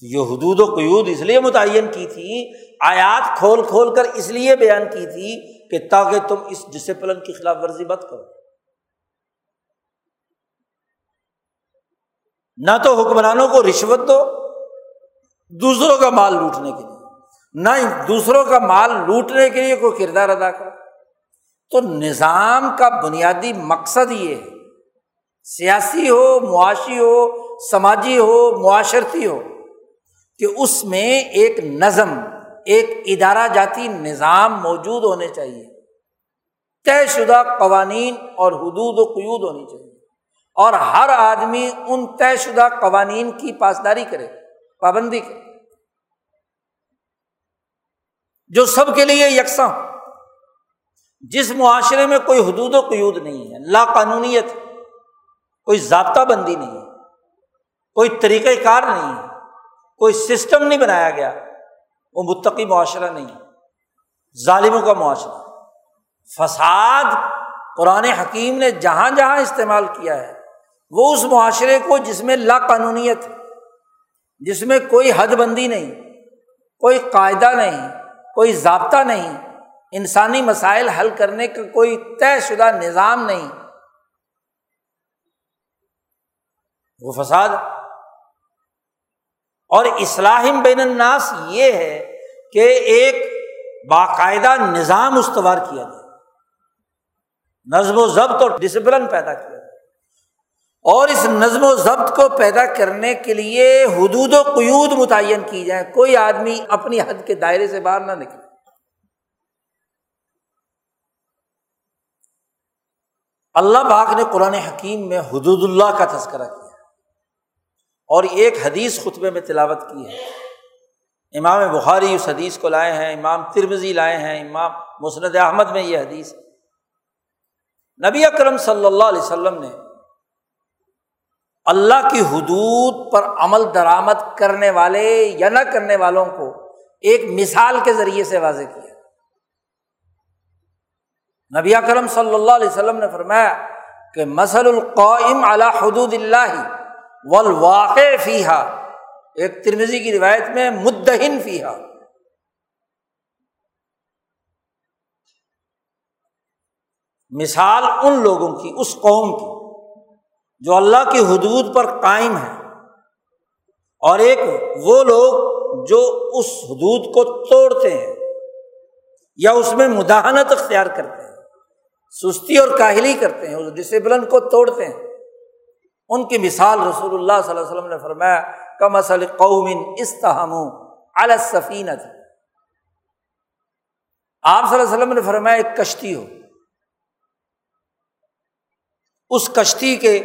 یہ حدود و قیود اس لیے متعین کی تھی، آیات کھول کھول کر اس لیے بیان کی تھی کہ تاکہ تم اس ڈسپلن کی خلاف ورزی مت کرو۔ نہ تو حکمرانوں کو رشوت دو، دوسروں کا مال لوٹنے کے لیے۔ نہ دوسروں کا مال لوٹنے کے لیے کوئی کردار ادا کرو۔ تو نظام کا بنیادی مقصد یہ ہے، سیاسی ہو، معاشی ہو، سماجی ہو، معاشرتی ہو۔ کہ اس میں ایک نظم، ایک ادارہ جاتی نظام موجود ہونے چاہیے۔ طے شدہ قوانین اور حدود و قیود ہونی چاہیے۔ اور ہر آدمی ان طے شدہ قوانین کی پاسداری کرے، پابندی کرے۔ جو سب کے لیے یکساں جس معاشرے میں کوئی حدود و قیود نہیں ہے لا قانونیت کوئی ضابطہ بندی نہیں ہے، کوئی طریقۂ کار نہیں ہے کوئی سسٹم نہیں بنایا گیا، وہ متقی معاشرہ نہیں ظالموں کا معاشرہ فساد قرآن حکیم نے جہاں جہاں استعمال کیا ہے، وہ اس معاشرے کو جس میں لا قانونیت جس میں کوئی حد بندی نہیں، کوئی قاعدہ نہیں، کوئی ضابطہ نہیں، انسانی مسائل حل کرنے کا کوئی طے شدہ نظام نہیں۔ وہ فساد اور اصلاحم بین الناس یہ ہے کہ ایک باقاعدہ نظام استوار کیا جائے۔ نظم و ضبط اور ڈسپلن پیدا کیا جائے۔ اور اس نظم و ضبط کو پیدا کرنے کے لیے حدود و قیود متعین کی جائے کوئی آدمی اپنی حد کے دائرے سے باہر نہ نکلے۔ اللہ باغ نے قرآن حکیم میں حدود اللہ کا تذکرہ کیا۔ اور ایک حدیث خطبے میں تلاوت کی ہے۔ امام بخاری اس حدیث کو لائے ہیں، امام ترمزی لائے ہیں، امام مسند احمد میں یہ حدیث نبی اکرم صلی اللہ علیہ وسلم نے اللہ کی حدود پر عمل درآمد کرنے والے یا نہ کرنے والوں کو ایک مثال کے ذریعے سے واضح کیا۔ نبی اکرم صلی اللہ علیہ وسلم نے فرمایا کہ مسل القائم علی حدود اللہ۔ والواقع فیحا ایک ترمزی کی روایت میں مدہن فیحا مثال ان لوگوں کی، اس قوم کی، جو اللہ کی حدود پر قائم ہے اور ایک وہ لوگ جو اس حدود کو توڑتے ہیں یا اس میں مداحنت اختیار کرتے ہیں۔ سستی اور کاہلی کرتے ہیں، اس ڈسپلن کو توڑتے ہیں۔ ان کی مثال رسول اللہ صلی اللہ علیہ وسلم نے فرمایا کم اصل قومن استحم السفین تھی آپ صلی اللہ علیہ وسلم نے فرمایا، ایک کشتی ہو۔ اس کشتی کے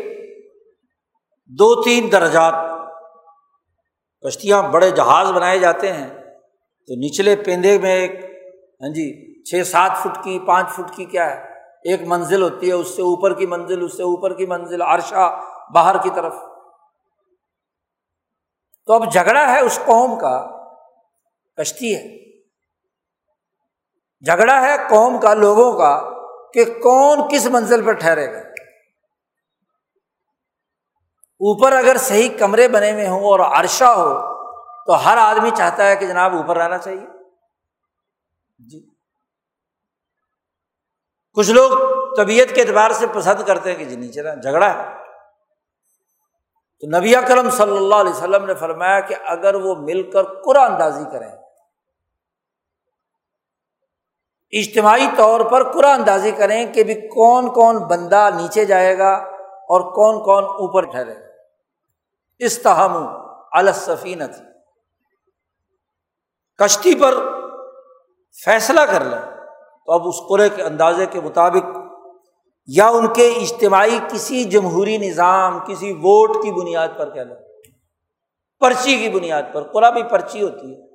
دو تین درجات کشتیاں بڑے جہاز بنائے جاتے ہیں۔ تو نچلے پیندے میں ایک ہاں جی چھ، سات فٹ کی، پانچ فٹ کی کیا ہے؟ ایک منزل ہوتی ہے، اس سے اوپر کی منزل، اس سے اوپر کی منزل، عرشہ باہر کی طرف۔ تو اب جھگڑا ہے اس قوم کا، کشتی ہے۔ جھگڑا ہے قوم کا، لوگوں کا، کہ کون کس منزل پر ٹھہرے گا۔ اوپر اگر صحیح کمرے بنے ہوئے ہوں اور عرشہ ہو، تو ہر آدمی چاہتا ہے کہ جناب اوپر رہنا چاہیے۔ جی۔ کچھ لوگ طبیعت کے اعتبار سے پسند کرتے ہیں کہ جی نیچے رہنا، جھگڑا ہے۔ تو نبی کرم صلی اللہ علیہ وسلم نے فرمایا کہ اگر وہ مل کر قرآن اندازی کریں۔ اجتماعی طور پر قرآن اندازی کریں کہ بھی کون کون بندہ نیچے جائے گا اور کون کون اوپر ٹھہرے گا۔ استحم الصفین تھی کشتی پر فیصلہ کر لیں۔ تو اب اس قرے کے اندازے کے مطابق یا ان کے اجتماعی کسی جمہوری نظام، کسی ووٹ کی بنیاد پر کہہ لو، پرچی کی بنیاد پر قرآ بھی پرچی ہوتی ہے۔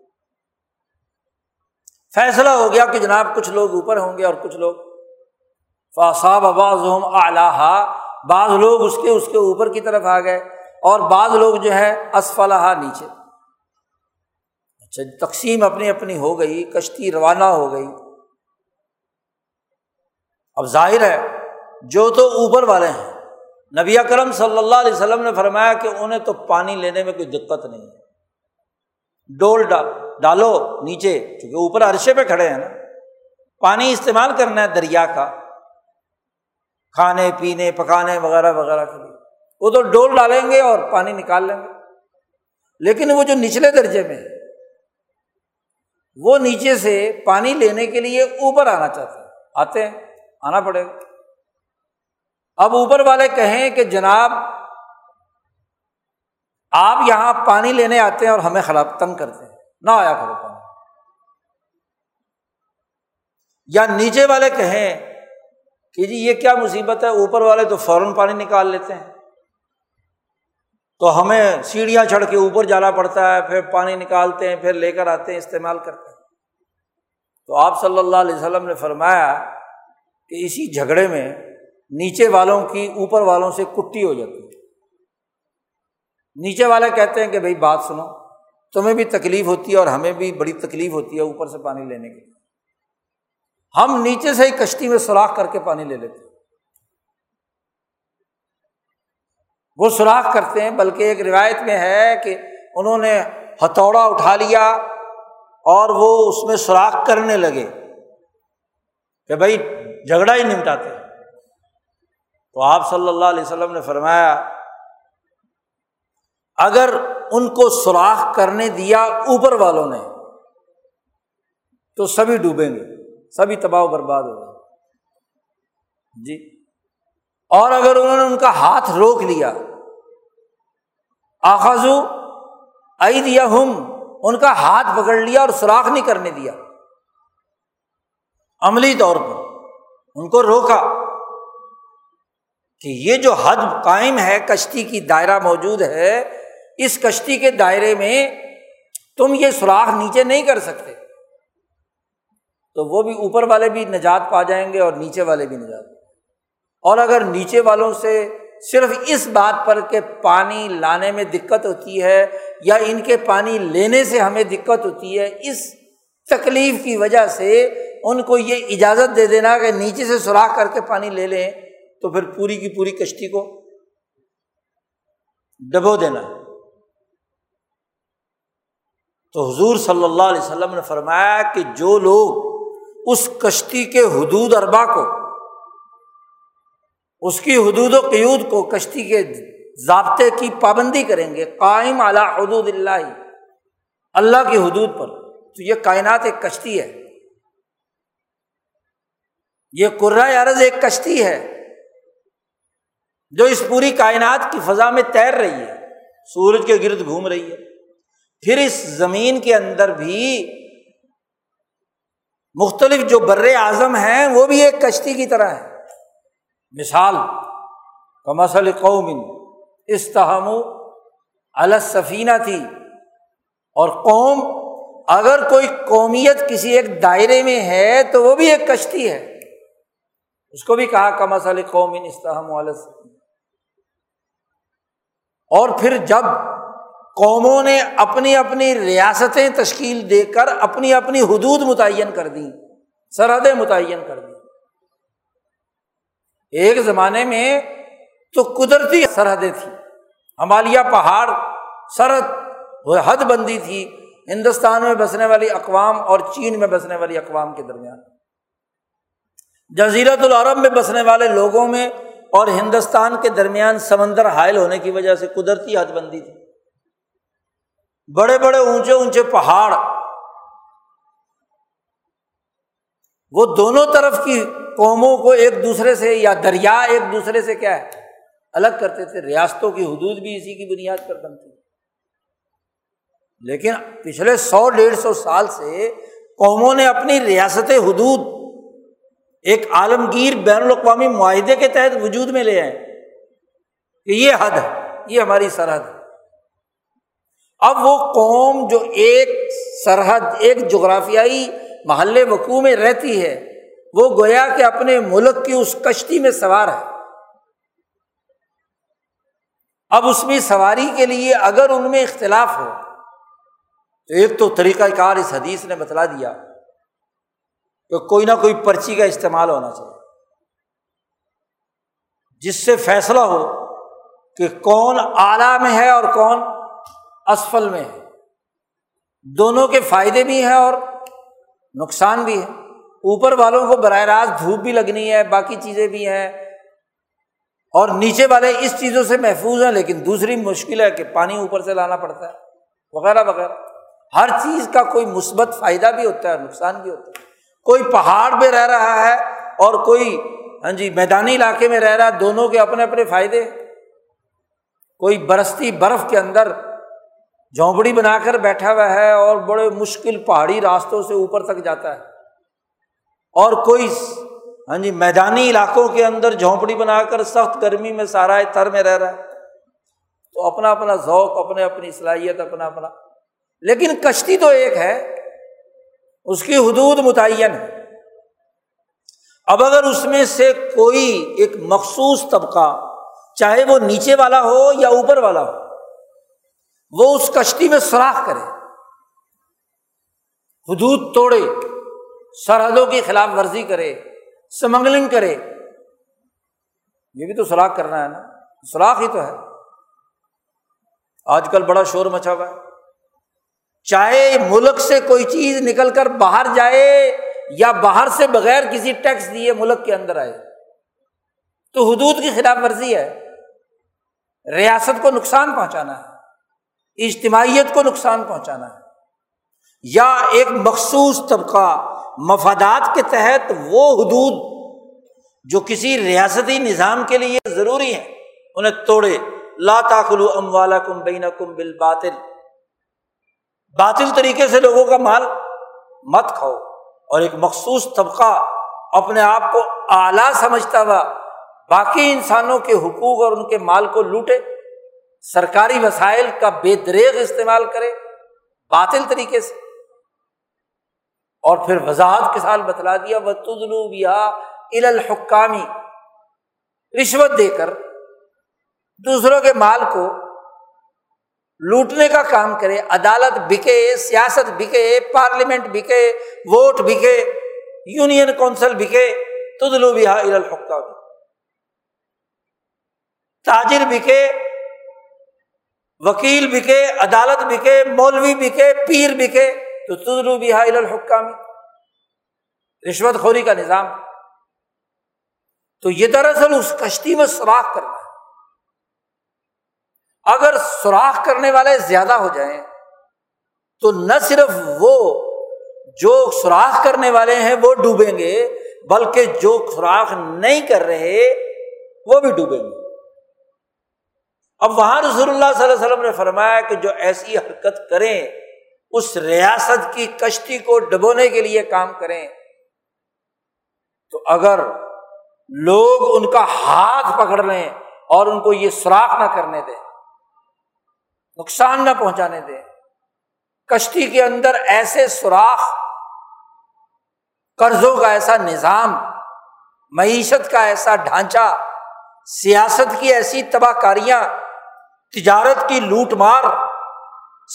فیصلہ ہو گیا کہ جناب کچھ لوگ اوپر ہوں گے اور کچھ لوگ فاصاب آباز آلہ بعض لوگ اس کے اس کے اوپر کی طرف آ گئے اور بعض لوگ جو ہے اسفلاح نیچے۔ اچھا تقسیم اپنی اپنی ہو گئی، کشتی روانہ ہو گئی۔ اب ظاہر ہے جو تو اوپر والے ہیں۔ نبی کرم صلی اللہ علیہ وسلم نے فرمایا کہ انہیں تو پانی لینے میں کوئی دقت نہیں ہے۔ ڈول ڈالو نیچے کیونکہ اوپر عرشے پہ کھڑے ہیں نا۔ پانی استعمال کرنا ہے دریا کا۔ کھانے، پینے، پکانے وغیرہ وغیرہ کے لیے۔ وہ تو ڈول ڈالیں گے اور پانی نکال لیں گے۔ لیکن وہ جو نچلے درجے میں وہ نیچے سے پانی لینے کے لیے اوپر آنا چاہتے ہیں۔ آتے ہیں، آنا پڑے گا۔ اب اوپر والے کہیں کہ جناب، آپ یہاں پانی لینے آتے ہیں اور ہمیں خراب تنگ کرتے ہیں۔ نہ آیا کرو پانی۔ یا نیچے والے کہیں کہ جی یہ کیا مصیبت ہے، اوپر والے تو فوراً پانی نکال لیتے ہیں۔ تو ہمیں سیڑھیاں چڑھ کے اوپر جانا پڑتا ہے، پھر پانی نکالتے ہیں، پھر لے کر آتے ہیں، استعمال کرتے ہیں۔ تو آپ صلی اللہ علیہ وسلم نے فرمایا کہ اسی جھگڑے میں نیچے والوں کی اوپر والوں سے کٹی ہو جاتی ہے۔ نیچے والے کہتے ہیں کہ بھائی بات سنو، تمہیں بھی تکلیف ہوتی ہے اور ہمیں بھی بڑی تکلیف ہوتی ہے اوپر سے پانی لینے کی۔ ہم نیچے سے ہی کشتی میں سوراخ کر کے پانی لے لیتے ہیں۔ وہ سوراخ کرتے ہیں، بلکہ ایک روایت میں ہے کہ انہوں نے ہتھوڑا اٹھا لیا اور وہ اس میں سوراخ کرنے لگے کہ بھائی جھگڑا ہی نمٹاتے تو آپ صلی اللہ علیہ وسلم نے فرمایا، اگر ان کو سوراخ کرنے دیا اوپر والوں نے، تو سبھی ڈوبیں گے، سبھی تباہ و برباد ہو گئے جی۔ اور اگر انہوں نے ان کا ہاتھ روک لیا، آخذو آئی دیا ہم ان کا ہاتھ پکڑ لیا اور سوراخ نہیں کرنے دیا، عملی طور پر ان کو روکا۔ کہ یہ جو حد قائم ہے، کشتی کی دائرہ موجود ہے، اس کشتی کے دائرے میں تم یہ سوراخ نیچے نہیں کر سکتے۔ تو وہ بھی اوپر والے بھی نجات پا جائیں گے اور نیچے والے بھی نجات اور اگر نیچے والوں سے صرف اس بات پر کہ پانی لانے میں دقت ہوتی ہے یا ان کے پانی لینے سے ہمیں دقت ہوتی ہے، اس تکلیف کی وجہ سے ان کو یہ اجازت دے دینا کہ نیچے سے سوراخ کر کے پانی لے لیں۔ تو پھر پوری کی پوری کشتی کو ڈبو دینا تو حضور صلی اللہ علیہ وسلم نے فرمایا کہ جو لوگ اس کشتی کے حدود اربا کو، اس کی حدود و قیود کو کشتی کے ضابطے کی پابندی کریں گے، قائم اعلیٰ حدود اللہ اللہ کی حدود پر، تو یہ کائنات ایک کشتی ہے۔ یہ عرض ایک کشتی ہے۔ جو اس پوری کائنات کی فضا میں تیر رہی ہے، سورج کے گرد گھوم رہی ہے۔ پھر اس زمین کے اندر بھی مختلف جو بر اعظم ہیں، وہ بھی ایک کشتی کی طرح ہے مثال کمسل قومن استحم السفینہ تھی۔ اور قوم، اگر کوئی قومیت کسی ایک دائرے میں ہے، تو وہ بھی ایک کشتی ہے۔ اس کو بھی کہا کمسل قومن استحم السفینہ۔ اور پھر جب قوموں نے اپنی اپنی ریاستیں تشکیل دے کر اپنی اپنی حدود متعین کر دی سرحدیں متعین کر دی ایک زمانے میں تو قدرتی سرحدیں تھیں۔ ہمالیہ پہاڑ، سرحد، حد بندی تھی۔ ہندوستان میں بسنے والی اقوام اور چین میں بسنے والی اقوام کے درمیان۔ جزیرت العرب میں بسنے والے لوگوں میں اور ہندوستان کے درمیان سمندر حائل ہونے کی وجہ سے قدرتی حد بندی تھی۔ بڑے بڑے اونچے اونچے پہاڑ۔ وہ دونوں طرف کی قوموں کو ایک دوسرے سے یا دریا ایک دوسرے سے کیا ہے؟ الگ کرتے تھے۔ ریاستوں کی حدود بھی اسی کی بنیاد پر بنتی لیکن پچھلے سو ڈیڑھ سو سال سے قوموں نے اپنی ریاست حدود ایک عالمگیر بین الاقوامی معاہدے کے تحت وجود میں لے آئے۔ کہ یہ حد ہے، یہ ہماری سرحد ہے۔ اب وہ قوم جو ایک سرحد، ایک جغرافیائی محلے وقوع میں رہتی ہے، وہ گویا کہ اپنے ملک کی اس کشتی میں سوار ہے۔ اب اس میں سواری کے لیے اگر ان میں اختلاف ہو، تو ایک تو طریقہ کار اس حدیث نے بتلا دیا۔ کہ کوئی نہ کوئی پرچی کا استعمال ہونا چاہیے۔ جس سے فیصلہ ہو کہ کون اعلیٰ میں ہے اور کون اسفل میں ہے۔ دونوں کے فائدے بھی ہیں اور نقصان بھی ہے اوپر والوں کو براہ راست دھوپ بھی لگنی ہے، باقی چیزیں بھی ہیں۔ اور نیچے والے اس چیزوں سے محفوظ ہیں، لیکن دوسری مشکل ہے کہ پانی اوپر سے لانا پڑتا ہے، وغیرہ وغیرہ۔ ہر چیز کا کوئی مثبت فائدہ بھی ہوتا ہے اور نقصان بھی ہوتا ہے۔ کوئی پہاڑ پہ رہ رہا ہے اور کوئی ہاں جی میدانی علاقے میں رہ رہا ہے، دونوں کے اپنے اپنے فائدے۔ کوئی برستی برف کے اندر جھونپڑی بنا کر بیٹھا ہوا ہے اور بڑے مشکل پہاڑی راستوں سے اوپر تک جاتا ہے۔ اور کوئی ہاں جی میدانی علاقوں کے اندر جھونپڑی بنا کر سخت گرمی میں سارا تر میں رہ رہا ہے۔ تو اپنا اپنا ذوق، اپنے اپنی صلاحیت، اپنا اپنا۔ لیکن کشتی تو ایک ہے۔ اس کی حدود متعین ہے اب اگر اس میں سے کوئی ایک مخصوص طبقہ، چاہے وہ نیچے والا ہو یا اوپر والا ہو، وہ اس کشتی میں سوراخ کرے، حدود توڑے، سرحدوں کی خلاف ورزی کرے سمگلنگ کرے، یہ بھی تو سوراخ کرنا ہے نا۔ سوراخ ہی تو ہے۔ آج کل بڑا شور مچا ہوا ہے۔ چاہے ملک سے کوئی چیز نکل کر باہر جائے یا باہر سے بغیر کسی ٹیکس دیے ملک کے اندر آئے، تو حدود کی خلاف ورزی ہے۔ ریاست کو نقصان پہنچانا ہے، اجتماعیت کو نقصان پہنچانا ہے۔ یا ایک مخصوص طبقہ مفادات کے تحت وہ حدود جو کسی ریاستی نظام کے لیے ضروری ہے انہیں توڑے۔ لا تاخلو ام والا کم بین کم بل باطل طریقے سے لوگوں کا مال مت کھاؤ اور ایک مخصوص طبقہ اپنے آپ کو اعلیٰ سمجھتا ہوا باقی انسانوں کے حقوق اور ان کے مال کو لوٹے، سرکاری وسائل کا بے دریغ استعمال کرے باطل طریقے سے۔ اور پھر وضاحت کے ساتھ بتلا دیا وہ تدلو الحکامی رشوت دے کر دوسروں کے مال کو لوٹنے کا کام کرے، عدالت بکے، سیاست بکے، پارلیمنٹ بکے، ووٹ بکے، یونین کونسل بکے، تدلو بہا الحکامی تاجر بکے، وکیل بکے، عدالت بکے، مولوی بکے، پیر بکے، تو تدلو بہا الحکامی رشوت خوری کا نظام۔ تو یہ دراصل اس کشتی میں سوراخ کرنا ہے اگر سوراخ کرنے والے زیادہ ہو جائیں، تو نہ صرف وہ جو سوراخ کرنے والے ہیں وہ ڈوبیں گے، بلکہ جو سوراخ نہیں کر رہے، وہ بھی ڈوبیں گے۔ اب وہاں رسول اللہ صلی اللہ علیہ وسلم نے فرمایا کہ جو ایسی حرکت کریں، اس ریاست کی کشتی کو ڈبونے کے لیے کام کریں۔ تو اگر لوگ ان کا ہاتھ پکڑ لیں اور ان کو یہ سوراخ نہ کرنے دیں نقصان نہ پہنچانے دیں کشتی کے اندر ایسے سوراخ، قرضوں کا ایسا نظام، معیشت کا ایسا ڈھانچہ، سیاست کی ایسی تباہ کاریاں تجارت کی لوٹ مار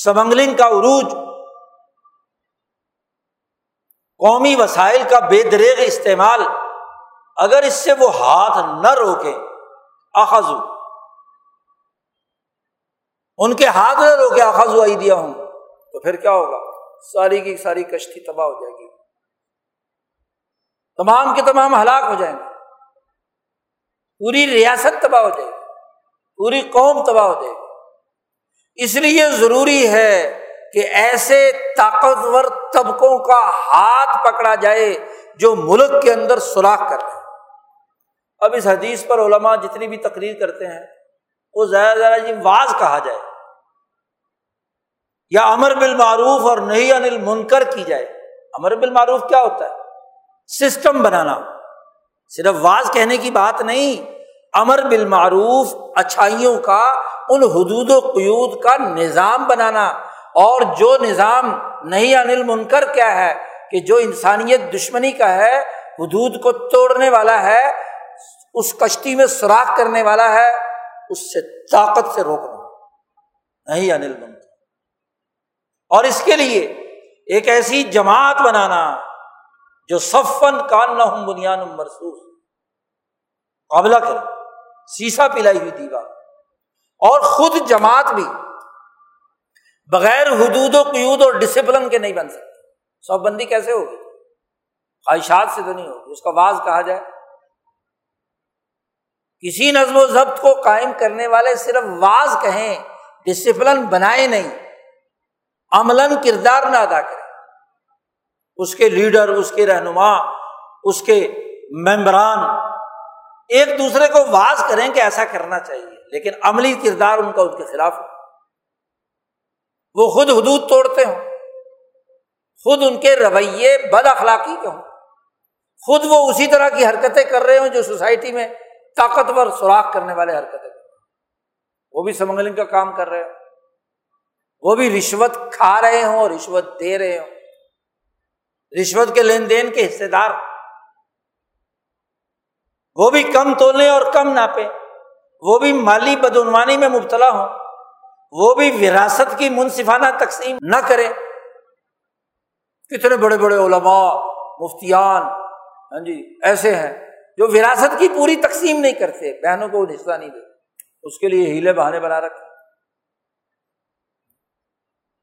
سمنگلنگ کا عروج، قومی وسائل کا بے دریغ استعمال، اگر اس سے وہ ہاتھ نہ روکے، اخذو۔ ان کے ہاتھ نہ روکے اخذو آئی دیا ہوں۔ تو پھر کیا ہوگا؟ ساری کی ساری کشتی تباہ ہو جائے گی۔ تمام کے تمام ہلاک ہو جائیں گے۔ پوری ریاست تباہ ہو جائے گی۔ پوری قوم تباہ ہو جائے گی۔ اس لیے ضروری ہے کہ ایسے طاقتور طبقوں کا ہاتھ پکڑا جائے جو ملک کے اندر سوراخ کر رہے۔ اب اس حدیث پر علماء جتنی بھی تقریر کرتے ہیں وہ زیادہ زیادہ جی واز کہا جائے۔ یا امر بالمعروف اور نہیں انل منکر کی جائے۔ امر بالمعروف کیا ہوتا ہے؟ سسٹم بنانا۔ صرف واز کہنے کی بات نہیں، امر بالمعروف، اچھائیوں کا، ان حدود و قیود کا نظام بنانا۔ اور جو نظام نہیں انل منکر کیا ہے، کہ جو انسانیت دشمنی کا ہے، حدود کو توڑنے والا ہے، اس کشتی میں سوراخ کرنے والا ہے اس سے طاقت سے روکنا نہیں انل منکر اور اس کے لیے ایک ایسی جماعت بنانا جو سفن کان نہ ہوں بنیاد مرسوس قابلہ کرے سیسا پلائی ہوئی دیوار۔ اور خود جماعت بھی بغیر حدود و قیود اور ڈسپلن کے نہیں بن سکتے۔ سو بندی کیسے ہوگی؟ خواہشات سے تو نہیں ہوگی۔ اس کا واز کہا جائے۔ کسی نظم و ضبط کو قائم کرنے والے صرف واز کہیں ڈسپلن بنائے نہیں، عملاً کردار نہ ادا کرے اس کے لیڈر، اس کے رہنما، اس کے ممبران ایک دوسرے کو واز کریں کہ ایسا کرنا چاہیے، لیکن عملی کردار ان کا ان کے خلاف ہو وہ خود حدود توڑتے ہوں، خود ان کے رویے بد اخلاقی کے ہوں۔ خود وہ اسی طرح کی حرکتیں کر رہے ہوں جو سوسائٹی میں طاقتور سوراخ کرنے والے حرکتیں وہ بھی سمنگلنگ کا کام کر رہے ہوں۔ وہ بھی رشوت کھا رہے ہوں اور رشوت دے رہے ہوں۔ رشوت کے لین دین کے حصے دار۔ وہ بھی کم تولے اور کم ناپے۔ وہ بھی مالی بدعنوانی میں مبتلا ہوں۔ وہ بھی وراثت کی منصفانہ تقسیم نہ کرے۔ کتنے بڑے بڑے علماء، مفتیان ہاں جی ایسے ہیں۔ جو وراثت کی پوری تقسیم نہیں کرتے، بہنوں کو حصہ نہیں دیتے۔ اس کے لیے ہیلے بہانے بنا رکھے۔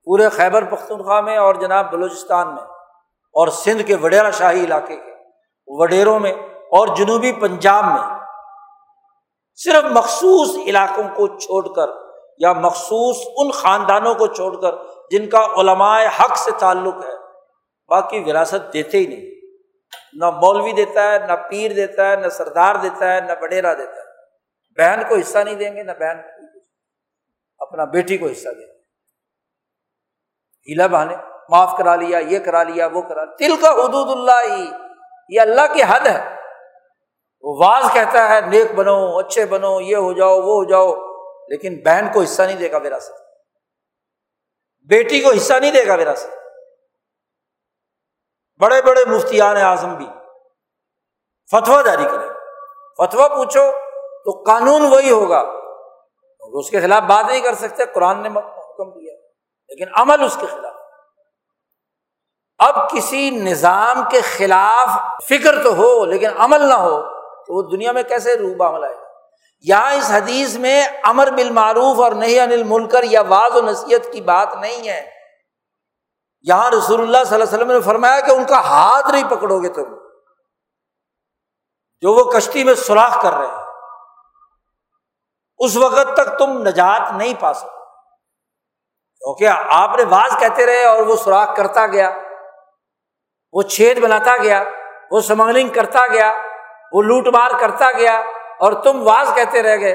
پورے خیبر پختونخوا میں اور جناب بلوچستان میں اور سندھ کے وڈیرا شاہی علاقے کے وڈیروں میں اور جنوبی پنجاب میں صرف مخصوص علاقوں کو چھوڑ کر یا مخصوص ان خاندانوں کو چھوڑ کر جن کا علماء حق سے تعلق ہے، باقی وراثت دیتے ہی نہیں۔ نہ مولوی دیتا ہے، نہ پیر دیتا ہے، نہ سردار دیتا ہے، نہ بڈیرا دیتا ہے۔ بہن کو حصہ نہیں دیں گے، نہ بہن اپنا بیٹی کو حصہ دیں گے۔ ہیلا بہانے، معاف کرا لیا، یہ کرا لیا، وہ کرا لیا۔ تل کا حدود اللہ ہی یہ اللہ کی حد ہے۔ وہ واز کہتا ہے، نیک بنو، اچھے بنو، یہ ہو جاؤ، وہ ہو جاؤ۔ لیکن بہن کو حصہ نہیں دے گا وراثت۔ بیٹی کو حصہ نہیں دے گا وراثت۔ بڑے بڑے مفتیان اعظم بھی فتوا جاری کرے فتوا پوچھو تو قانون وہی ہوگا۔ اس کے خلاف بات نہیں کر سکتے، قرآن نے حکم دیا لیکن عمل اس کے خلاف۔ اب کسی نظام کے خلاف فکر تو ہو، لیکن عمل نہ ہو، تو وہ دنیا میں کیسے روب عمل آئے گا؟ یہاں اس حدیث میں امر بالمعروف اور نہیں انل ملکر یا واض و نصیحت کی بات نہیں ہے۔ یہاں رسول اللہ صلی اللہ علیہ وسلم نے فرمایا کہ ان کا ہاتھ نہیں پکڑو گے تم۔ جو وہ کشتی میں سوراخ کر رہے ہیں۔ اس وقت تک تم نجات نہیں پا سکتے۔ کیونکہ آپ نے باز کہتے رہے اور وہ سوراخ کرتا گیا۔ وہ چھید بناتا گیا۔ وہ سمگلنگ کرتا گیا۔ وہ لوٹ مار کرتا گیا۔ اور تم واز کہتے رہ گئے۔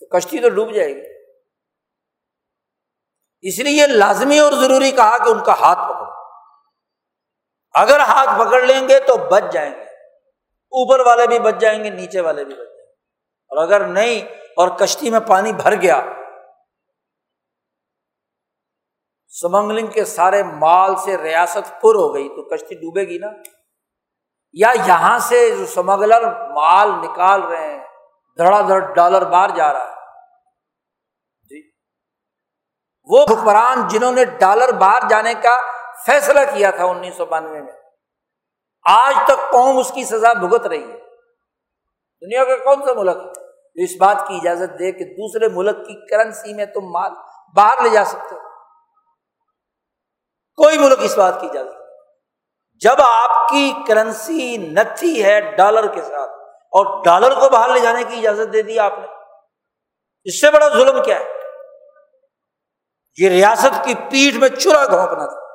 تو کشتی تو ڈوب جائے گی۔ اس لیے لازمی اور ضروری کہا کہ ان کا ہاتھ پکڑو۔ اگر ہاتھ پکڑ لیں گے تو بچ جائیں گے۔ اوپر والے بھی بچ جائیں گے، نیچے والے بھی بچ جائیں گے۔ اور اگر نہیں اور کشتی میں پانی بھر گیا، سمنگلنگ کے سارے مال سے ریاست پر ہو گئی، تو کشتی ڈوبے گی نا۔ یا یہاں سے جو سمگلر مال نکال رہے ہیں، دھڑا دھڑ ڈالر بار جا رہا ہے جی وہ حکمران جنہوں نے ڈالر باہر جانے کا فیصلہ کیا تھا انیس سو بانوے میں۔ آج تک قوم اس کی سزا بھگت رہی ہے۔ دنیا کا کون سا ملک جو اس بات کی اجازت دے کہ دوسرے ملک کی کرنسی میں تم مال باہر لے جا سکتے ہو۔ کوئی ملک اس بات کی اجازت جب آپ کی کرنسی نتھی ہے ڈالر کے ساتھ اور ڈالر کو باہر لے جانے کی اجازت دے دی آپ نے، اس سے بڑا ظلم کیا ہے؟ یہ ریاست کی پیٹھ میں چورا گھونپنا تھا۔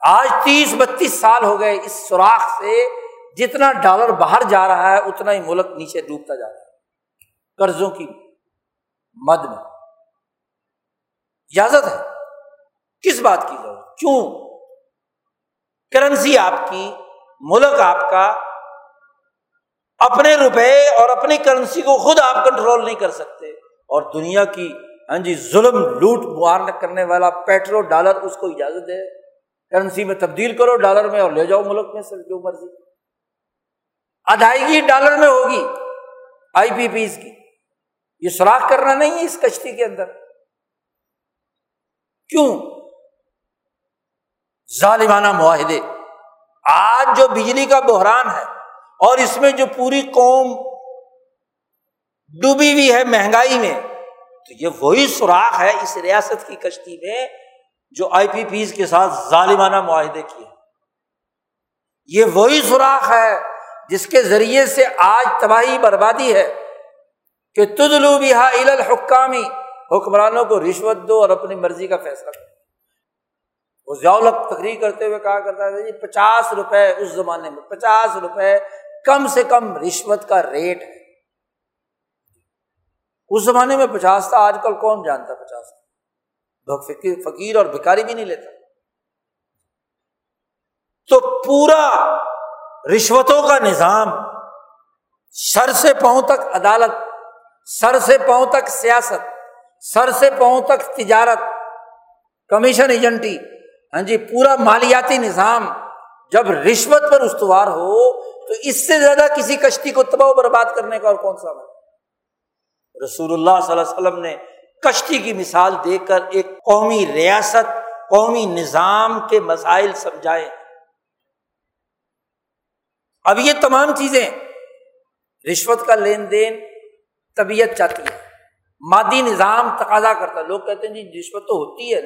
آج تیس بتیس سال ہو گئے اس سوراخ سے، جتنا ڈالر باہر جا رہا ہے، اتنا ہی ملک نیچے ڈوبتا جا رہا ہے۔ قرضوں کی مد میں۔ اجازت ہے۔ کس بات کی ضرورت؟ کیوں؟ کرنسی آپ کی، ملک آپ کا اپنے روپے اور اپنی کرنسی کو خود آپ کنٹرول نہیں کر سکتے۔ اور دنیا کی ہاں جی ظلم، لوٹ مار کرنے والا پیٹرو ڈالر اس کو اجازت دے۔ کرنسی میں تبدیل کرو ڈالر میں اور لے جاؤ ملک میں جو مرضی۔ ادائیگی ڈالر میں ہوگی آئی پی پیز کی۔ یہ سوراخ کرنا نہیں ہے اس کشتی کے اندر۔ کیوں؟ ظالمانہ معاہدے۔ آج جو بجلی کا بحران ہے اور اس میں جو پوری قوم ڈوبی ہوئی ہے مہنگائی میں۔ تو یہ وہی سوراخ ہے اس ریاست کی کشتی میں جو آئی پی پیز کے ساتھ ظالمانہ معاہدے کیے۔ یہ وہی سوراخ ہے جس کے ذریعے سے آج تباہی بربادی ہے کہ تدلو بھی الحکامی حکمرانوں کو رشوت دو اور اپنی مرضی کا فیصلہ کرو۔ وہ ضیاء تقریر کرتے ہوئے کہا کرتا تھا جی پچاس روپے اس زمانے میں، پچاس روپے کم سے کم رشوت کا ریٹ ہے۔ اس زمانے میں پچاس تھا، آج کل کون جانتا پچاس تھا؟ فقیر اور بھکاری بھی نہیں لیتا۔ تو پورا رشوتوں کا نظام، سر سے پاؤں تک عدالت، سر سے پاؤں تک سیاست، سر سے پاؤں تک تجارت، کمیشن ایجنٹی ہاں جی پورا مالیاتی نظام۔ جب رشوت پر استوار ہو، تو اس سے زیادہ کسی کشتی کو تباہ و برباد کرنے کا اور کون سا رسول اللہ صلی اللہ علیہ وسلم نے کشتی کی مثال دے کر ایک قومی ریاست، قومی نظام کے مسائل سمجھائے۔ اب یہ تمام چیزیں رشوت کا لین دین، طبیعت چاہتی ہے۔ مادی نظام تقاضا کرتا ہے۔ لوگ کہتے ہیں جی رشوت تو ہوتی ہے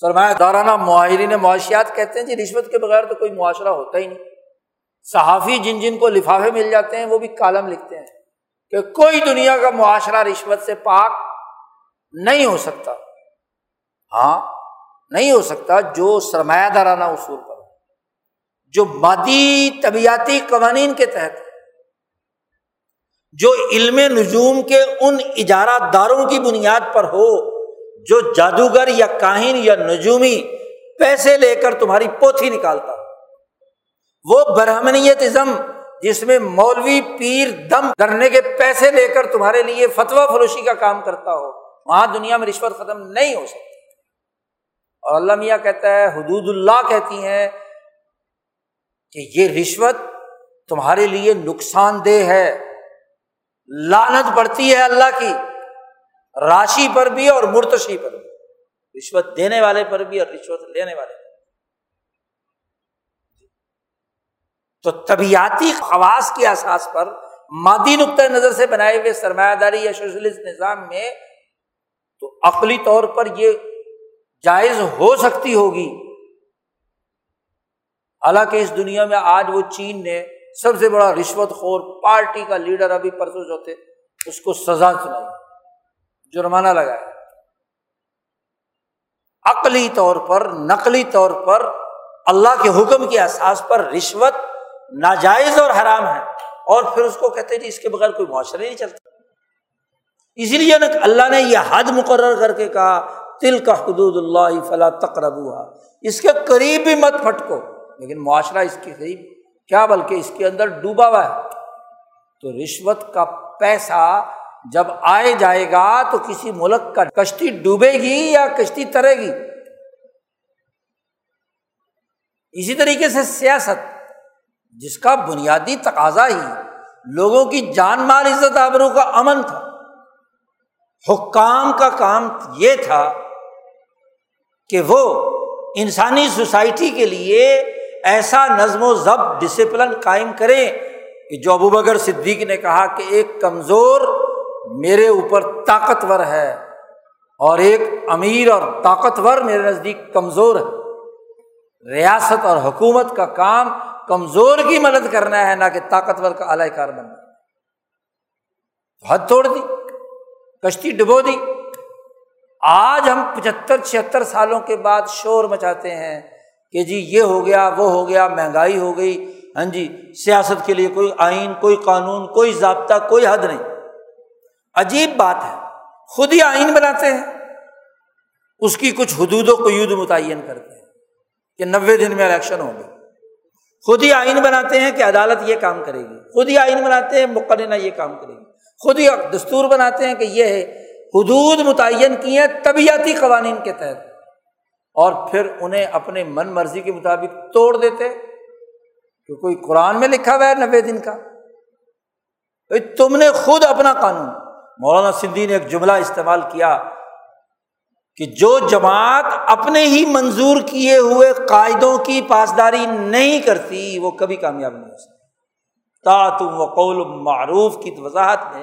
سرمایہ دارانہ معاہرین معاشیات کہتے ہیں جی رشوت کے بغیر تو کوئی معاشرہ ہوتا ہی نہیں۔ صحافی جن جن کو لفافے مل جاتے ہیں، وہ بھی کالم لکھتے ہیں۔ کہ کوئی دنیا کا معاشرہ رشوت سے پاک نہیں ہو سکتا۔ ہاں نہیں ہو سکتا جو سرمایہ دارانہ اصول پر جو مادی طبیعتی قوانین کے تحت جو علم نجوم کے ان اجارہ داروں کی بنیاد پر ہو، جو جادوگر یا کاہن یا نجومی پیسے لے کر تمہاری پوتھی نکالتا وہ برہمنیت ازم جس میں مولوی پیر دم کرنے کے پیسے لے کر تمہارے لیے فتوا فروشی کا کام کرتا ہو، وہاں دنیا میں رشوت ختم نہیں ہو سکتی۔ اور اللہ میاں کہتا ہے، حدود اللہ کہتی ہیں کہ یہ رشوت تمہارے لیے نقصان دہ ہے۔ لانت پڑتی ہے اللہ کی، راشی پر بھی اور مرتشی پر بھی۔ رشوت دینے والے پر بھی اور رشوت لینے والے پر تو طبیعتی خواص کے احساس پر مادی نقطۂ نظر سے بنائے ہوئے سرمایہ داری یا سوشلسٹ نظام میں تو عقلی طور پر یہ جائز ہو سکتی ہوگی۔ حالانکہ اس دنیا میں آج وہ چین نے سب سے بڑا رشوت خور پارٹی کا لیڈر ابھی پرسوں جو تھے، اس کو سزا سنائی، جرمانہ لگایا۔ عقلی طور پر، نقلی طور پر اللہ کے حکم کے احساس پر رشوت ناجائز اور حرام ہے۔ اور پھر اس کو کہتے جی اس کے بغیر کوئی معاشرہ نہیں چلتا۔ اسی لیے اللہ نے یہ حد مقرر کر کے کہا تل کا حدود اللہ فلاں تقرب اس کے قریب بھی مت پھٹکو۔ لیکن معاشرہ اس کے قریب، کیا بلکہ اس کے اندر ڈوبا ہوا ہے۔ تو رشوت کا پیسہ جب آئے جائے گا تو کسی ملک کا کشتی ڈوبے گی یا کشتی ترے گی؟ اسی طریقے سے سیاست جس کا بنیادی تقاضا ہی لوگوں کی جان مال عزت آبروں کا امن تھا۔ حکام کا کام یہ تھا کہ وہ انسانی سوسائٹی کے لیے ایسا نظم و ضبط ڈسپلن قائم کریں کہ جو ابو بکر صدیق نے کہا کہ ایک کمزور میرے اوپر طاقتور ہے اور ایک امیر اور طاقتور میرے نزدیک کمزور ہے۔ ریاست اور حکومت کا کام کمزور کی مدد کرنا ہے، نہ کہ طاقتور کا اعلی کار بننا حد توڑ دی، کشتی ڈبو دی۔ آج ہم پچہتر، چھہتر سالوں کے بعد شور مچاتے ہیں کہ جی یہ ہو گیا، وہ ہو گیا، مہنگائی ہو گئی۔ ہاں جی سیاست کے لیے کوئی آئین، کوئی قانون، کوئی ضابطہ، کوئی حد نہیں۔ عجیب بات ہے، خود ہی آئین بناتے ہیں۔ اس کی کچھ حدود و قیود متعین کرتے ہیں کہ نوے دن میں الیکشن ہوں گے۔ خود ہی آئین بناتے ہیں کہ عدالت یہ کام کرے گی۔ خود ہی آئین بناتے ہیں، مقررہ یہ کام کرے گی۔ خود ہی دستور بناتے ہیں کہ یہ ہے حدود متعین کی ہیں طبیعتی قوانین کے تحت۔ اور پھر انہیں اپنے من مرضی کے مطابق توڑ دیتے کہ کوئی قرآن میں لکھا ہوا ہے نوے دن کا۔ تم نے خود اپنا قانون۔ مولانا سندھی نے ایک جملہ استعمال کیا۔ کہ جو جماعت اپنے ہی منظور کیے ہوئے قاعدوں کی پاسداری نہیں کرتی، وہ کبھی کامیاب نہیں ہو سکتی۔ تا تم وقول معروف کی وضاحت میں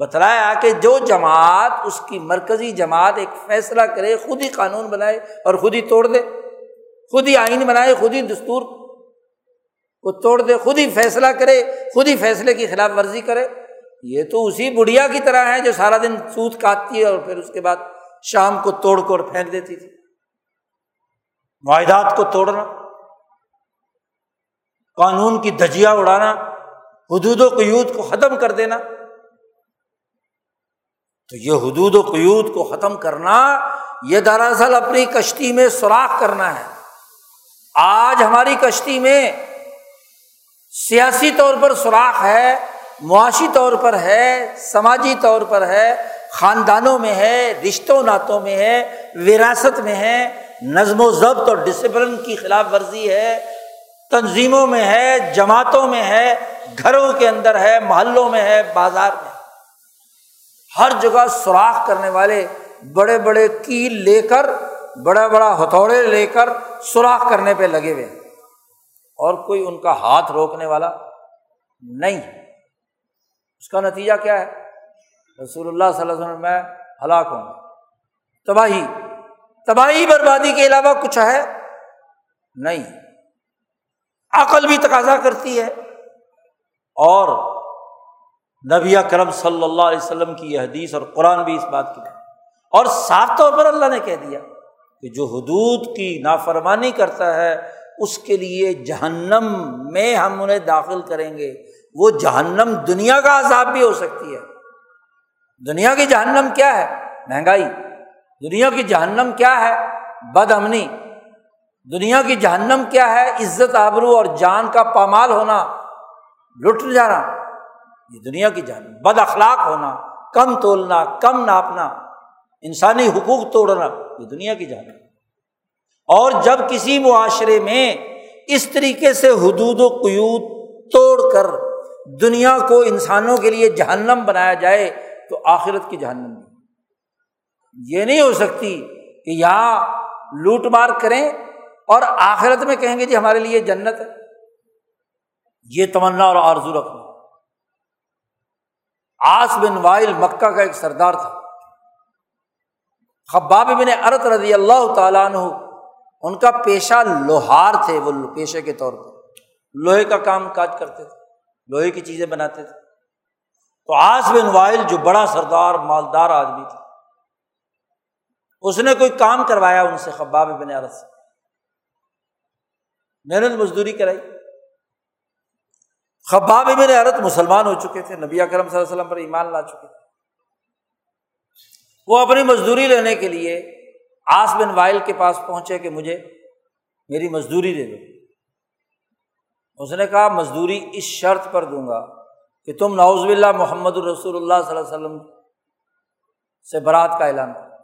بتلایا کہ جو جماعت، اس کی مرکزی جماعت ایک فیصلہ کرے، خود ہی قانون بنائے اور خود ہی توڑ دے۔ خود ہی آئین بنائے، خود ہی دستور کو توڑ دے۔ خود ہی فیصلہ کرے، خود ہی فیصلے کی خلاف ورزی کرے۔ یہ تو اسی بڑھیا کی طرح ہے جو سارا دن سوت کاٹتی ہے اور پھر اس کے بعد شام کو توڑ کر پھینک دیتی تھی۔ معاہدات کو توڑنا، قانون کی دھجیا اڑانا، حدود و قیود کو ختم کر دینا۔ تو یہ حدود و قیود کو ختم کرنا، یہ دراصل اپنی کشتی میں سوراخ کرنا ہے۔ آج ہماری کشتی میں سیاسی طور پر سوراخ ہے، معاشی طور پر ہے، سماجی طور پر ہے خاندانوں میں ہے، رشتوں نعتوں میں ہے، وراثت میں ہے، نظم و ضبط اور ڈسپلن کی خلاف ورزی ہے، تنظیموں میں ہے، جماعتوں میں ہے، گھروں کے اندر ہے، محلوں میں ہے، بازار میں ہر جگہ سوراخ کرنے والے بڑے بڑے کیل لے کر، بڑا بڑا ہتھوڑے لے کر سوراخ کرنے پہ لگے ہوئے اور کوئی ان کا ہاتھ روکنے والا نہیں اس کا نتیجہ کیا ہے؟ رسول اللہ صلی اللہ علیہ وسلم میں ہلاک ہوں تباہی تباہی بربادی کے علاوہ کچھ ہے؟ نہیں۔ عقل بھی تقاضا کرتی ہے۔ اور نبی کرم صلی اللہ علیہ وسلم کی یہ حدیث اور قرآن بھی اس بات کی ہے۔ اور صاف طور پر اللہ نے کہہ دیا کہ جو حدود کی نافرمانی کرتا ہے، اس کے لیے جہنم میں ہم انہیں داخل کریں گے۔ وہ جہنم دنیا کا عذاب بھی ہو سکتی ہے۔ دنیا کی جہنم کیا ہے؟ مہنگائی۔ دنیا کی جہنم کیا ہے؟ بد امنی دنیا کی جہنم کیا ہے؟ عزت، آبرو اور جان کا پامال ہونا۔ لٹ جانا۔ یہ دنیا کی جہنم۔ بد اخلاق ہونا۔ کم تولنا، کم ناپنا۔ انسانی حقوق توڑنا۔ یہ دنیا کی جہنم۔ اور جب کسی معاشرے میں اس طریقے سے حدود و قیود توڑ کر دنیا کو انسانوں کے لیے جہنم بنایا جائے تو آخرت کی جہنم یہ نہیں ہو سکتی کہ یہاں لوٹ مار کریں اور آخرت میں کہیں گے جی ہمارے لیے جنت ہے۔ یہ تمنا اور آرزو رکھنا آس بن وائل مکہ کا ایک سردار تھا۔ خباب بن ارت رضی اللہ تعالیٰ عنہ، ان کا پیشہ لوہار تھے، وہ پیشے کے طور پر۔ لوہے کا کام کاج کرتے تھے، لوہے کی چیزیں بناتے تھے۔ تو آس بن وائل جو بڑا سردار، مالدار آدمی تھا، اس نے کوئی کام کروایا ان سے خباب بن عرض سے۔ محنت مزدوری کرائی۔ خباب بن عرت مسلمان ہو چکے تھے، نبی اکرم صلی اللہ علیہ وسلم پر ایمان لا چکے تھے۔ وہ اپنی مزدوری لینے کے لیے آس بن وائل کے پاس پہنچے کہ مجھے میری مزدوری دے دو۔ اس نے کہا، مزدوری اس شرط پر دوں گا کہ تم نوز باللہ محمد الرسول اللہ صلی اللہ علیہ وسلم سے برات کا اعلان کرو۔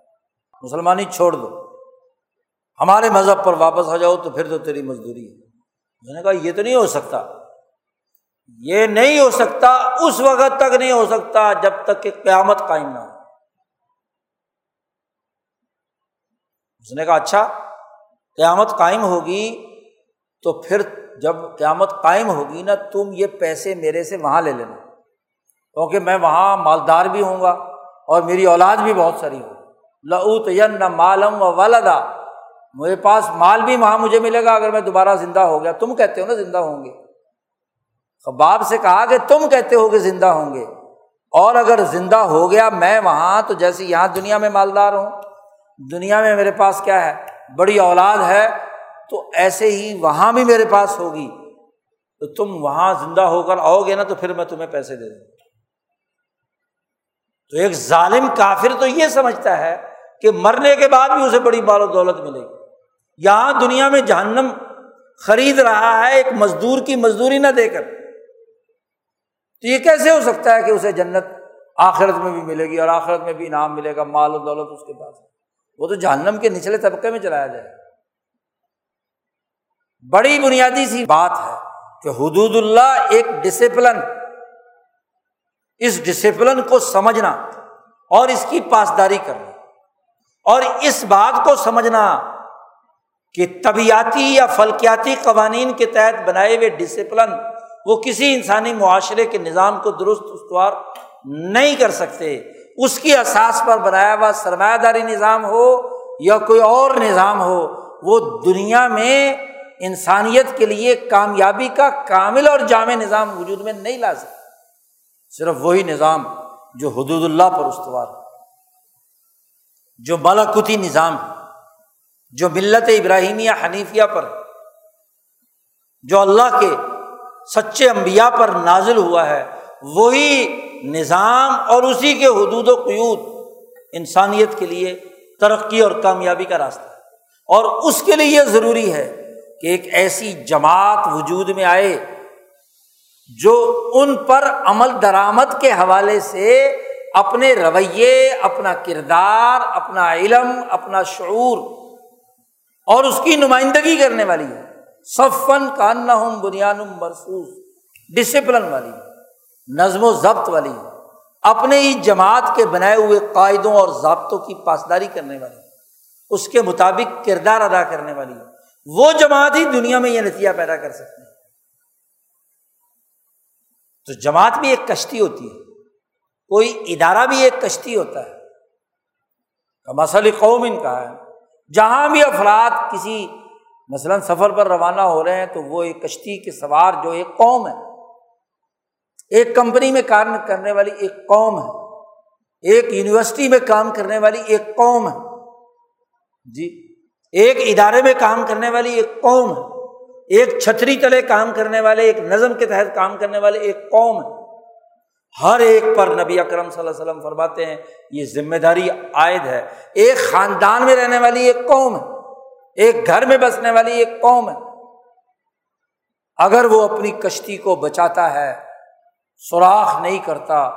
مسلمانی چھوڑ دو۔ ہمارے مذہب پر واپس آ جاؤ تو پھر تو تیری مزدوری ہے۔ اس نے کہا، یہ تو نہیں ہو سکتا۔ یہ نہیں ہو سکتا، اس وقت تک نہیں ہو سکتا جب تک کہ قیامت قائم نہ ہو۔ اس نے کہا اچھا قیامت قائم ہوگی تو پھر جب قیامت قائم ہوگی نا، تم یہ پیسے میرے سے وہاں لے لینا۔ کیونکہ میں وہاں مالدار بھی ہوں گا اور میری اولاد بھی بہت ساری ہو لعت ین نہ مالم و والدا میرے پاس مال بھی وہاں مجھے ملے گا اگر میں دوبارہ زندہ ہو گیا۔ تم کہتے ہو نا زندہ ہوں گے۔ خباب سے کہا کہ تم کہتے ہو کہ زندہ ہوں گے۔ اور اگر زندہ ہو گیا میں وہاں، تو جیسے یہاں دنیا میں مالدار ہوں۔ دنیا میں میرے پاس کیا ہے؟ بڑی اولاد ہے۔ تو ایسے ہی وہاں بھی میرے پاس ہوگی۔ تو تم وہاں زندہ ہو کر آؤ گے نا تو پھر میں تمہیں پیسے دے دوں۔ تو ایک ظالم کافر تو یہ سمجھتا ہے کہ مرنے کے بعد بھی اسے بڑی بال و دولت ملے گی۔ یہاں دنیا میں جہنم خرید رہا ہے، ایک مزدور کی مزدوری نہ دے کر۔ تو یہ کیسے ہو سکتا ہے کہ اسے جنت آخرت میں بھی ملے گی اور آخرت میں بھی انعام ملے گا مال و دولت اس کے پاس۔ وہ تو جہنم کے نچلے طبقے میں چلایا جائے بڑی بنیادی سی بات ہے کہ حدود اللہ ایک ڈسپلن اس ڈسپلن کو سمجھنا اور اس کی پاسداری کرنا اور اس بات کو سمجھنا کہ طبیعتی یا فلکیاتی قوانین کے تحت بنائے ہوئے ڈسپلن وہ کسی انسانی معاشرے کے نظام کو درست استوار نہیں کر سکتے۔ اس کی اساس پر بنایا ہوا سرمایہ داری نظام ہو یا کوئی اور نظام ہو، وہ دنیا میں انسانیت کے لیے کامیابی کا کامل اور جامع نظام وجود میں نہیں لا سکتا۔ صرف وہی نظام جو حدود اللہ پر استوار جو ملاکتی نظام جو ملت ابراہیمیہ حنیفیہ پر جو اللہ کے سچے امبیا پر نازل ہوا ہے۔ وہی نظام اور اسی کے حدود و قیود انسانیت کے لیے ترقی اور کامیابی کا راستہ ہے۔ اور اس کے لیے یہ ضروری ہے کہ ایک ایسی جماعت وجود میں آئے جو ان پر عمل درآمد کے حوالے سے اپنے رویے، اپنا کردار، اپنا علم، اپنا شعور اور اس کی نمائندگی کرنے والی ہے۔ صفن کان ہوں بنیاد مرسوس ڈسپلن والی، نظم و ضبط والی، اپنے ہی جماعت کے بنائے ہوئے قاعدوں اور ضابطوں کی پاسداری کرنے والی، اس کے مطابق کردار ادا کرنے والی۔ وہ جماعت ہی دنیا میں یہ نتیجہ پیدا کر سکتی ہے۔ تو جماعت بھی ایک کشتی ہوتی ہے، کوئی ادارہ بھی ایک کشتی ہوتا ہے۔ مسئلہ قوم ان کا ہے۔ جہاں بھی افراد کسی، مثلاً سفر پر روانہ ہو رہے ہیں تو وہ ایک کشتی کے سوار جو ایک قوم ہے۔ ایک کمپنی میں کام کرنے والی ایک قوم ہے۔ ایک یونیورسٹی میں کام کرنے والی ایک قوم ہے۔ جی ایک ادارے میں کام کرنے والی ایک قوم ہے، ایک چھتری تلے کام کرنے والے، ایک نظم کے تحت کام کرنے والے ایک قوم ہے۔ ہر ایک پر نبی اکرم صلی اللہ علیہ وسلم فرماتے ہیں، یہ ذمہ داری عائد ہے۔ ایک خاندان میں رہنے والی ایک قوم ہے، ایک گھر میں بسنے والی ایک قوم ہے۔ اگر وہ اپنی کشتی کو بچاتا ہے، سوراخ نہیں کرتا،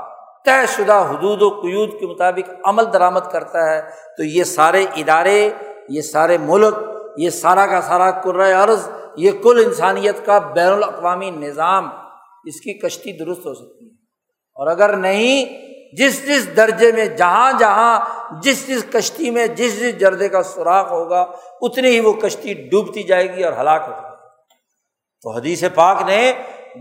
طے شدہ حدود و قیود کے مطابق عمل درآمد کرتا ہے، تو یہ سارے ادارے یہ سارے ملک، یہ سارا کا سارا عرض، یہ کل انسانیت کا بین الاقوامی نظام، اس کی کشتی درست ہو سکتی ہے۔ اور اگر نہیں، جس جس درجے میں، جہاں جہاں، جس جس کشتی میں، جس جس جردے کا سوراخ ہوگا، اتنی ہی وہ کشتی ڈوبتی جائے گی اور ہلاک ہو جائے گی۔ تو حدیث پاک نے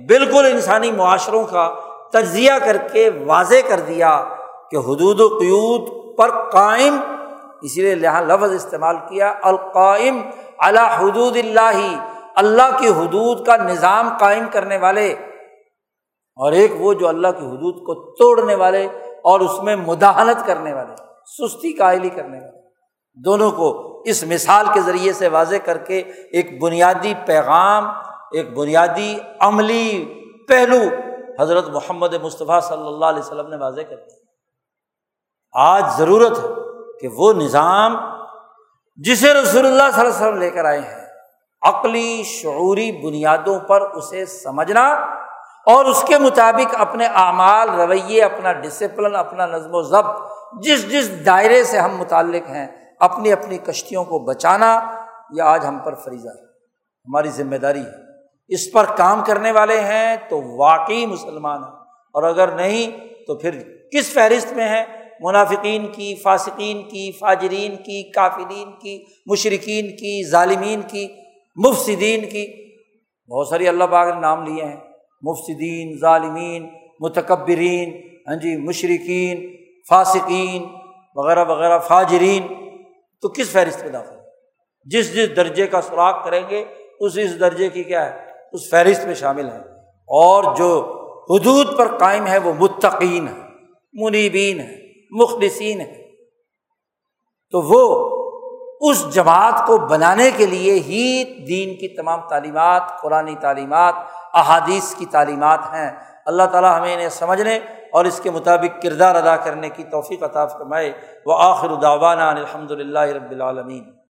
بالکل انسانی معاشروں کا تجزیہ کر کے واضح کر دیا کہ حدود و قیود پر قائم اسی لیے یہاں لفظ استعمال کیا، القائم اللہ حدود اللہ اللہ کی حدود کا نظام قائم کرنے والے۔ اور ایک وہ جو اللہ کی حدود کو توڑنے والے اور اس میں مداحلت کرنے والے، سستی قائلی کرنے والے۔ دونوں کو اس مثال کے ذریعے سے واضح کر کے ایک بنیادی پیغام، ایک بنیادی عملی پہلو حضرت محمد مصطفیٰ صلی اللہ علیہ وسلم نے واضح کر دیا۔ آج ضرورت ہے کہ وہ نظام جسے رسول اللہ صلی اللہ علیہ وسلم لے کر آئے ہیں، عقلی، شعوری بنیادوں پر اسے سمجھنا اور اس کے مطابق اپنے اعمال، رویے، اپنا ڈسپلن اپنا نظم و ضبط، جس جس دائرے سے ہم متعلق ہیں، اپنی اپنی کشتیوں کو بچانا، یہ آج ہم پر فریضہ ہے، ہماری ذمہ داری ہے۔ اس پر کام کرنے والے ہیں تو واقعی مسلمان ہیں، اور اگر نہیں تو پھر کس فہرست میں ہے منافقین کی، فاسقین کی، فاجرین کی، کافرین کی مشرقین کی، ظالمین کی مفصدین کی۔ بہت ساری اللہ باغ نے نام لیے ہیں۔ مفصدین ظالمین، متکبرین ہاں جی مشرقین فاسقین وغیرہ وغیرہ، فاجرین۔ تو کس فہرست میں داخل جس جس درجے کا سراغ کریں گے اس اس درجے کی کیا ہے؟ اس فہرست میں شامل ہیں۔ اور جو حدود پر قائم ہے، وہ متقین ہے منیبین ہے مخلصین ہے تو وہ اس جماعت کو بنانے کے لیے ہی دین کی تمام تعلیمات، قرآن تعلیمات، احادیث کی تعلیمات ہیں۔ اللہ تعالیٰ ہمیں انہیں سمجھنے اور اس کے مطابق کردار ادا کرنے کی توفیق عطا فرمائے۔ وہ آخر داوانہ الحمد للہ رب العالمین۔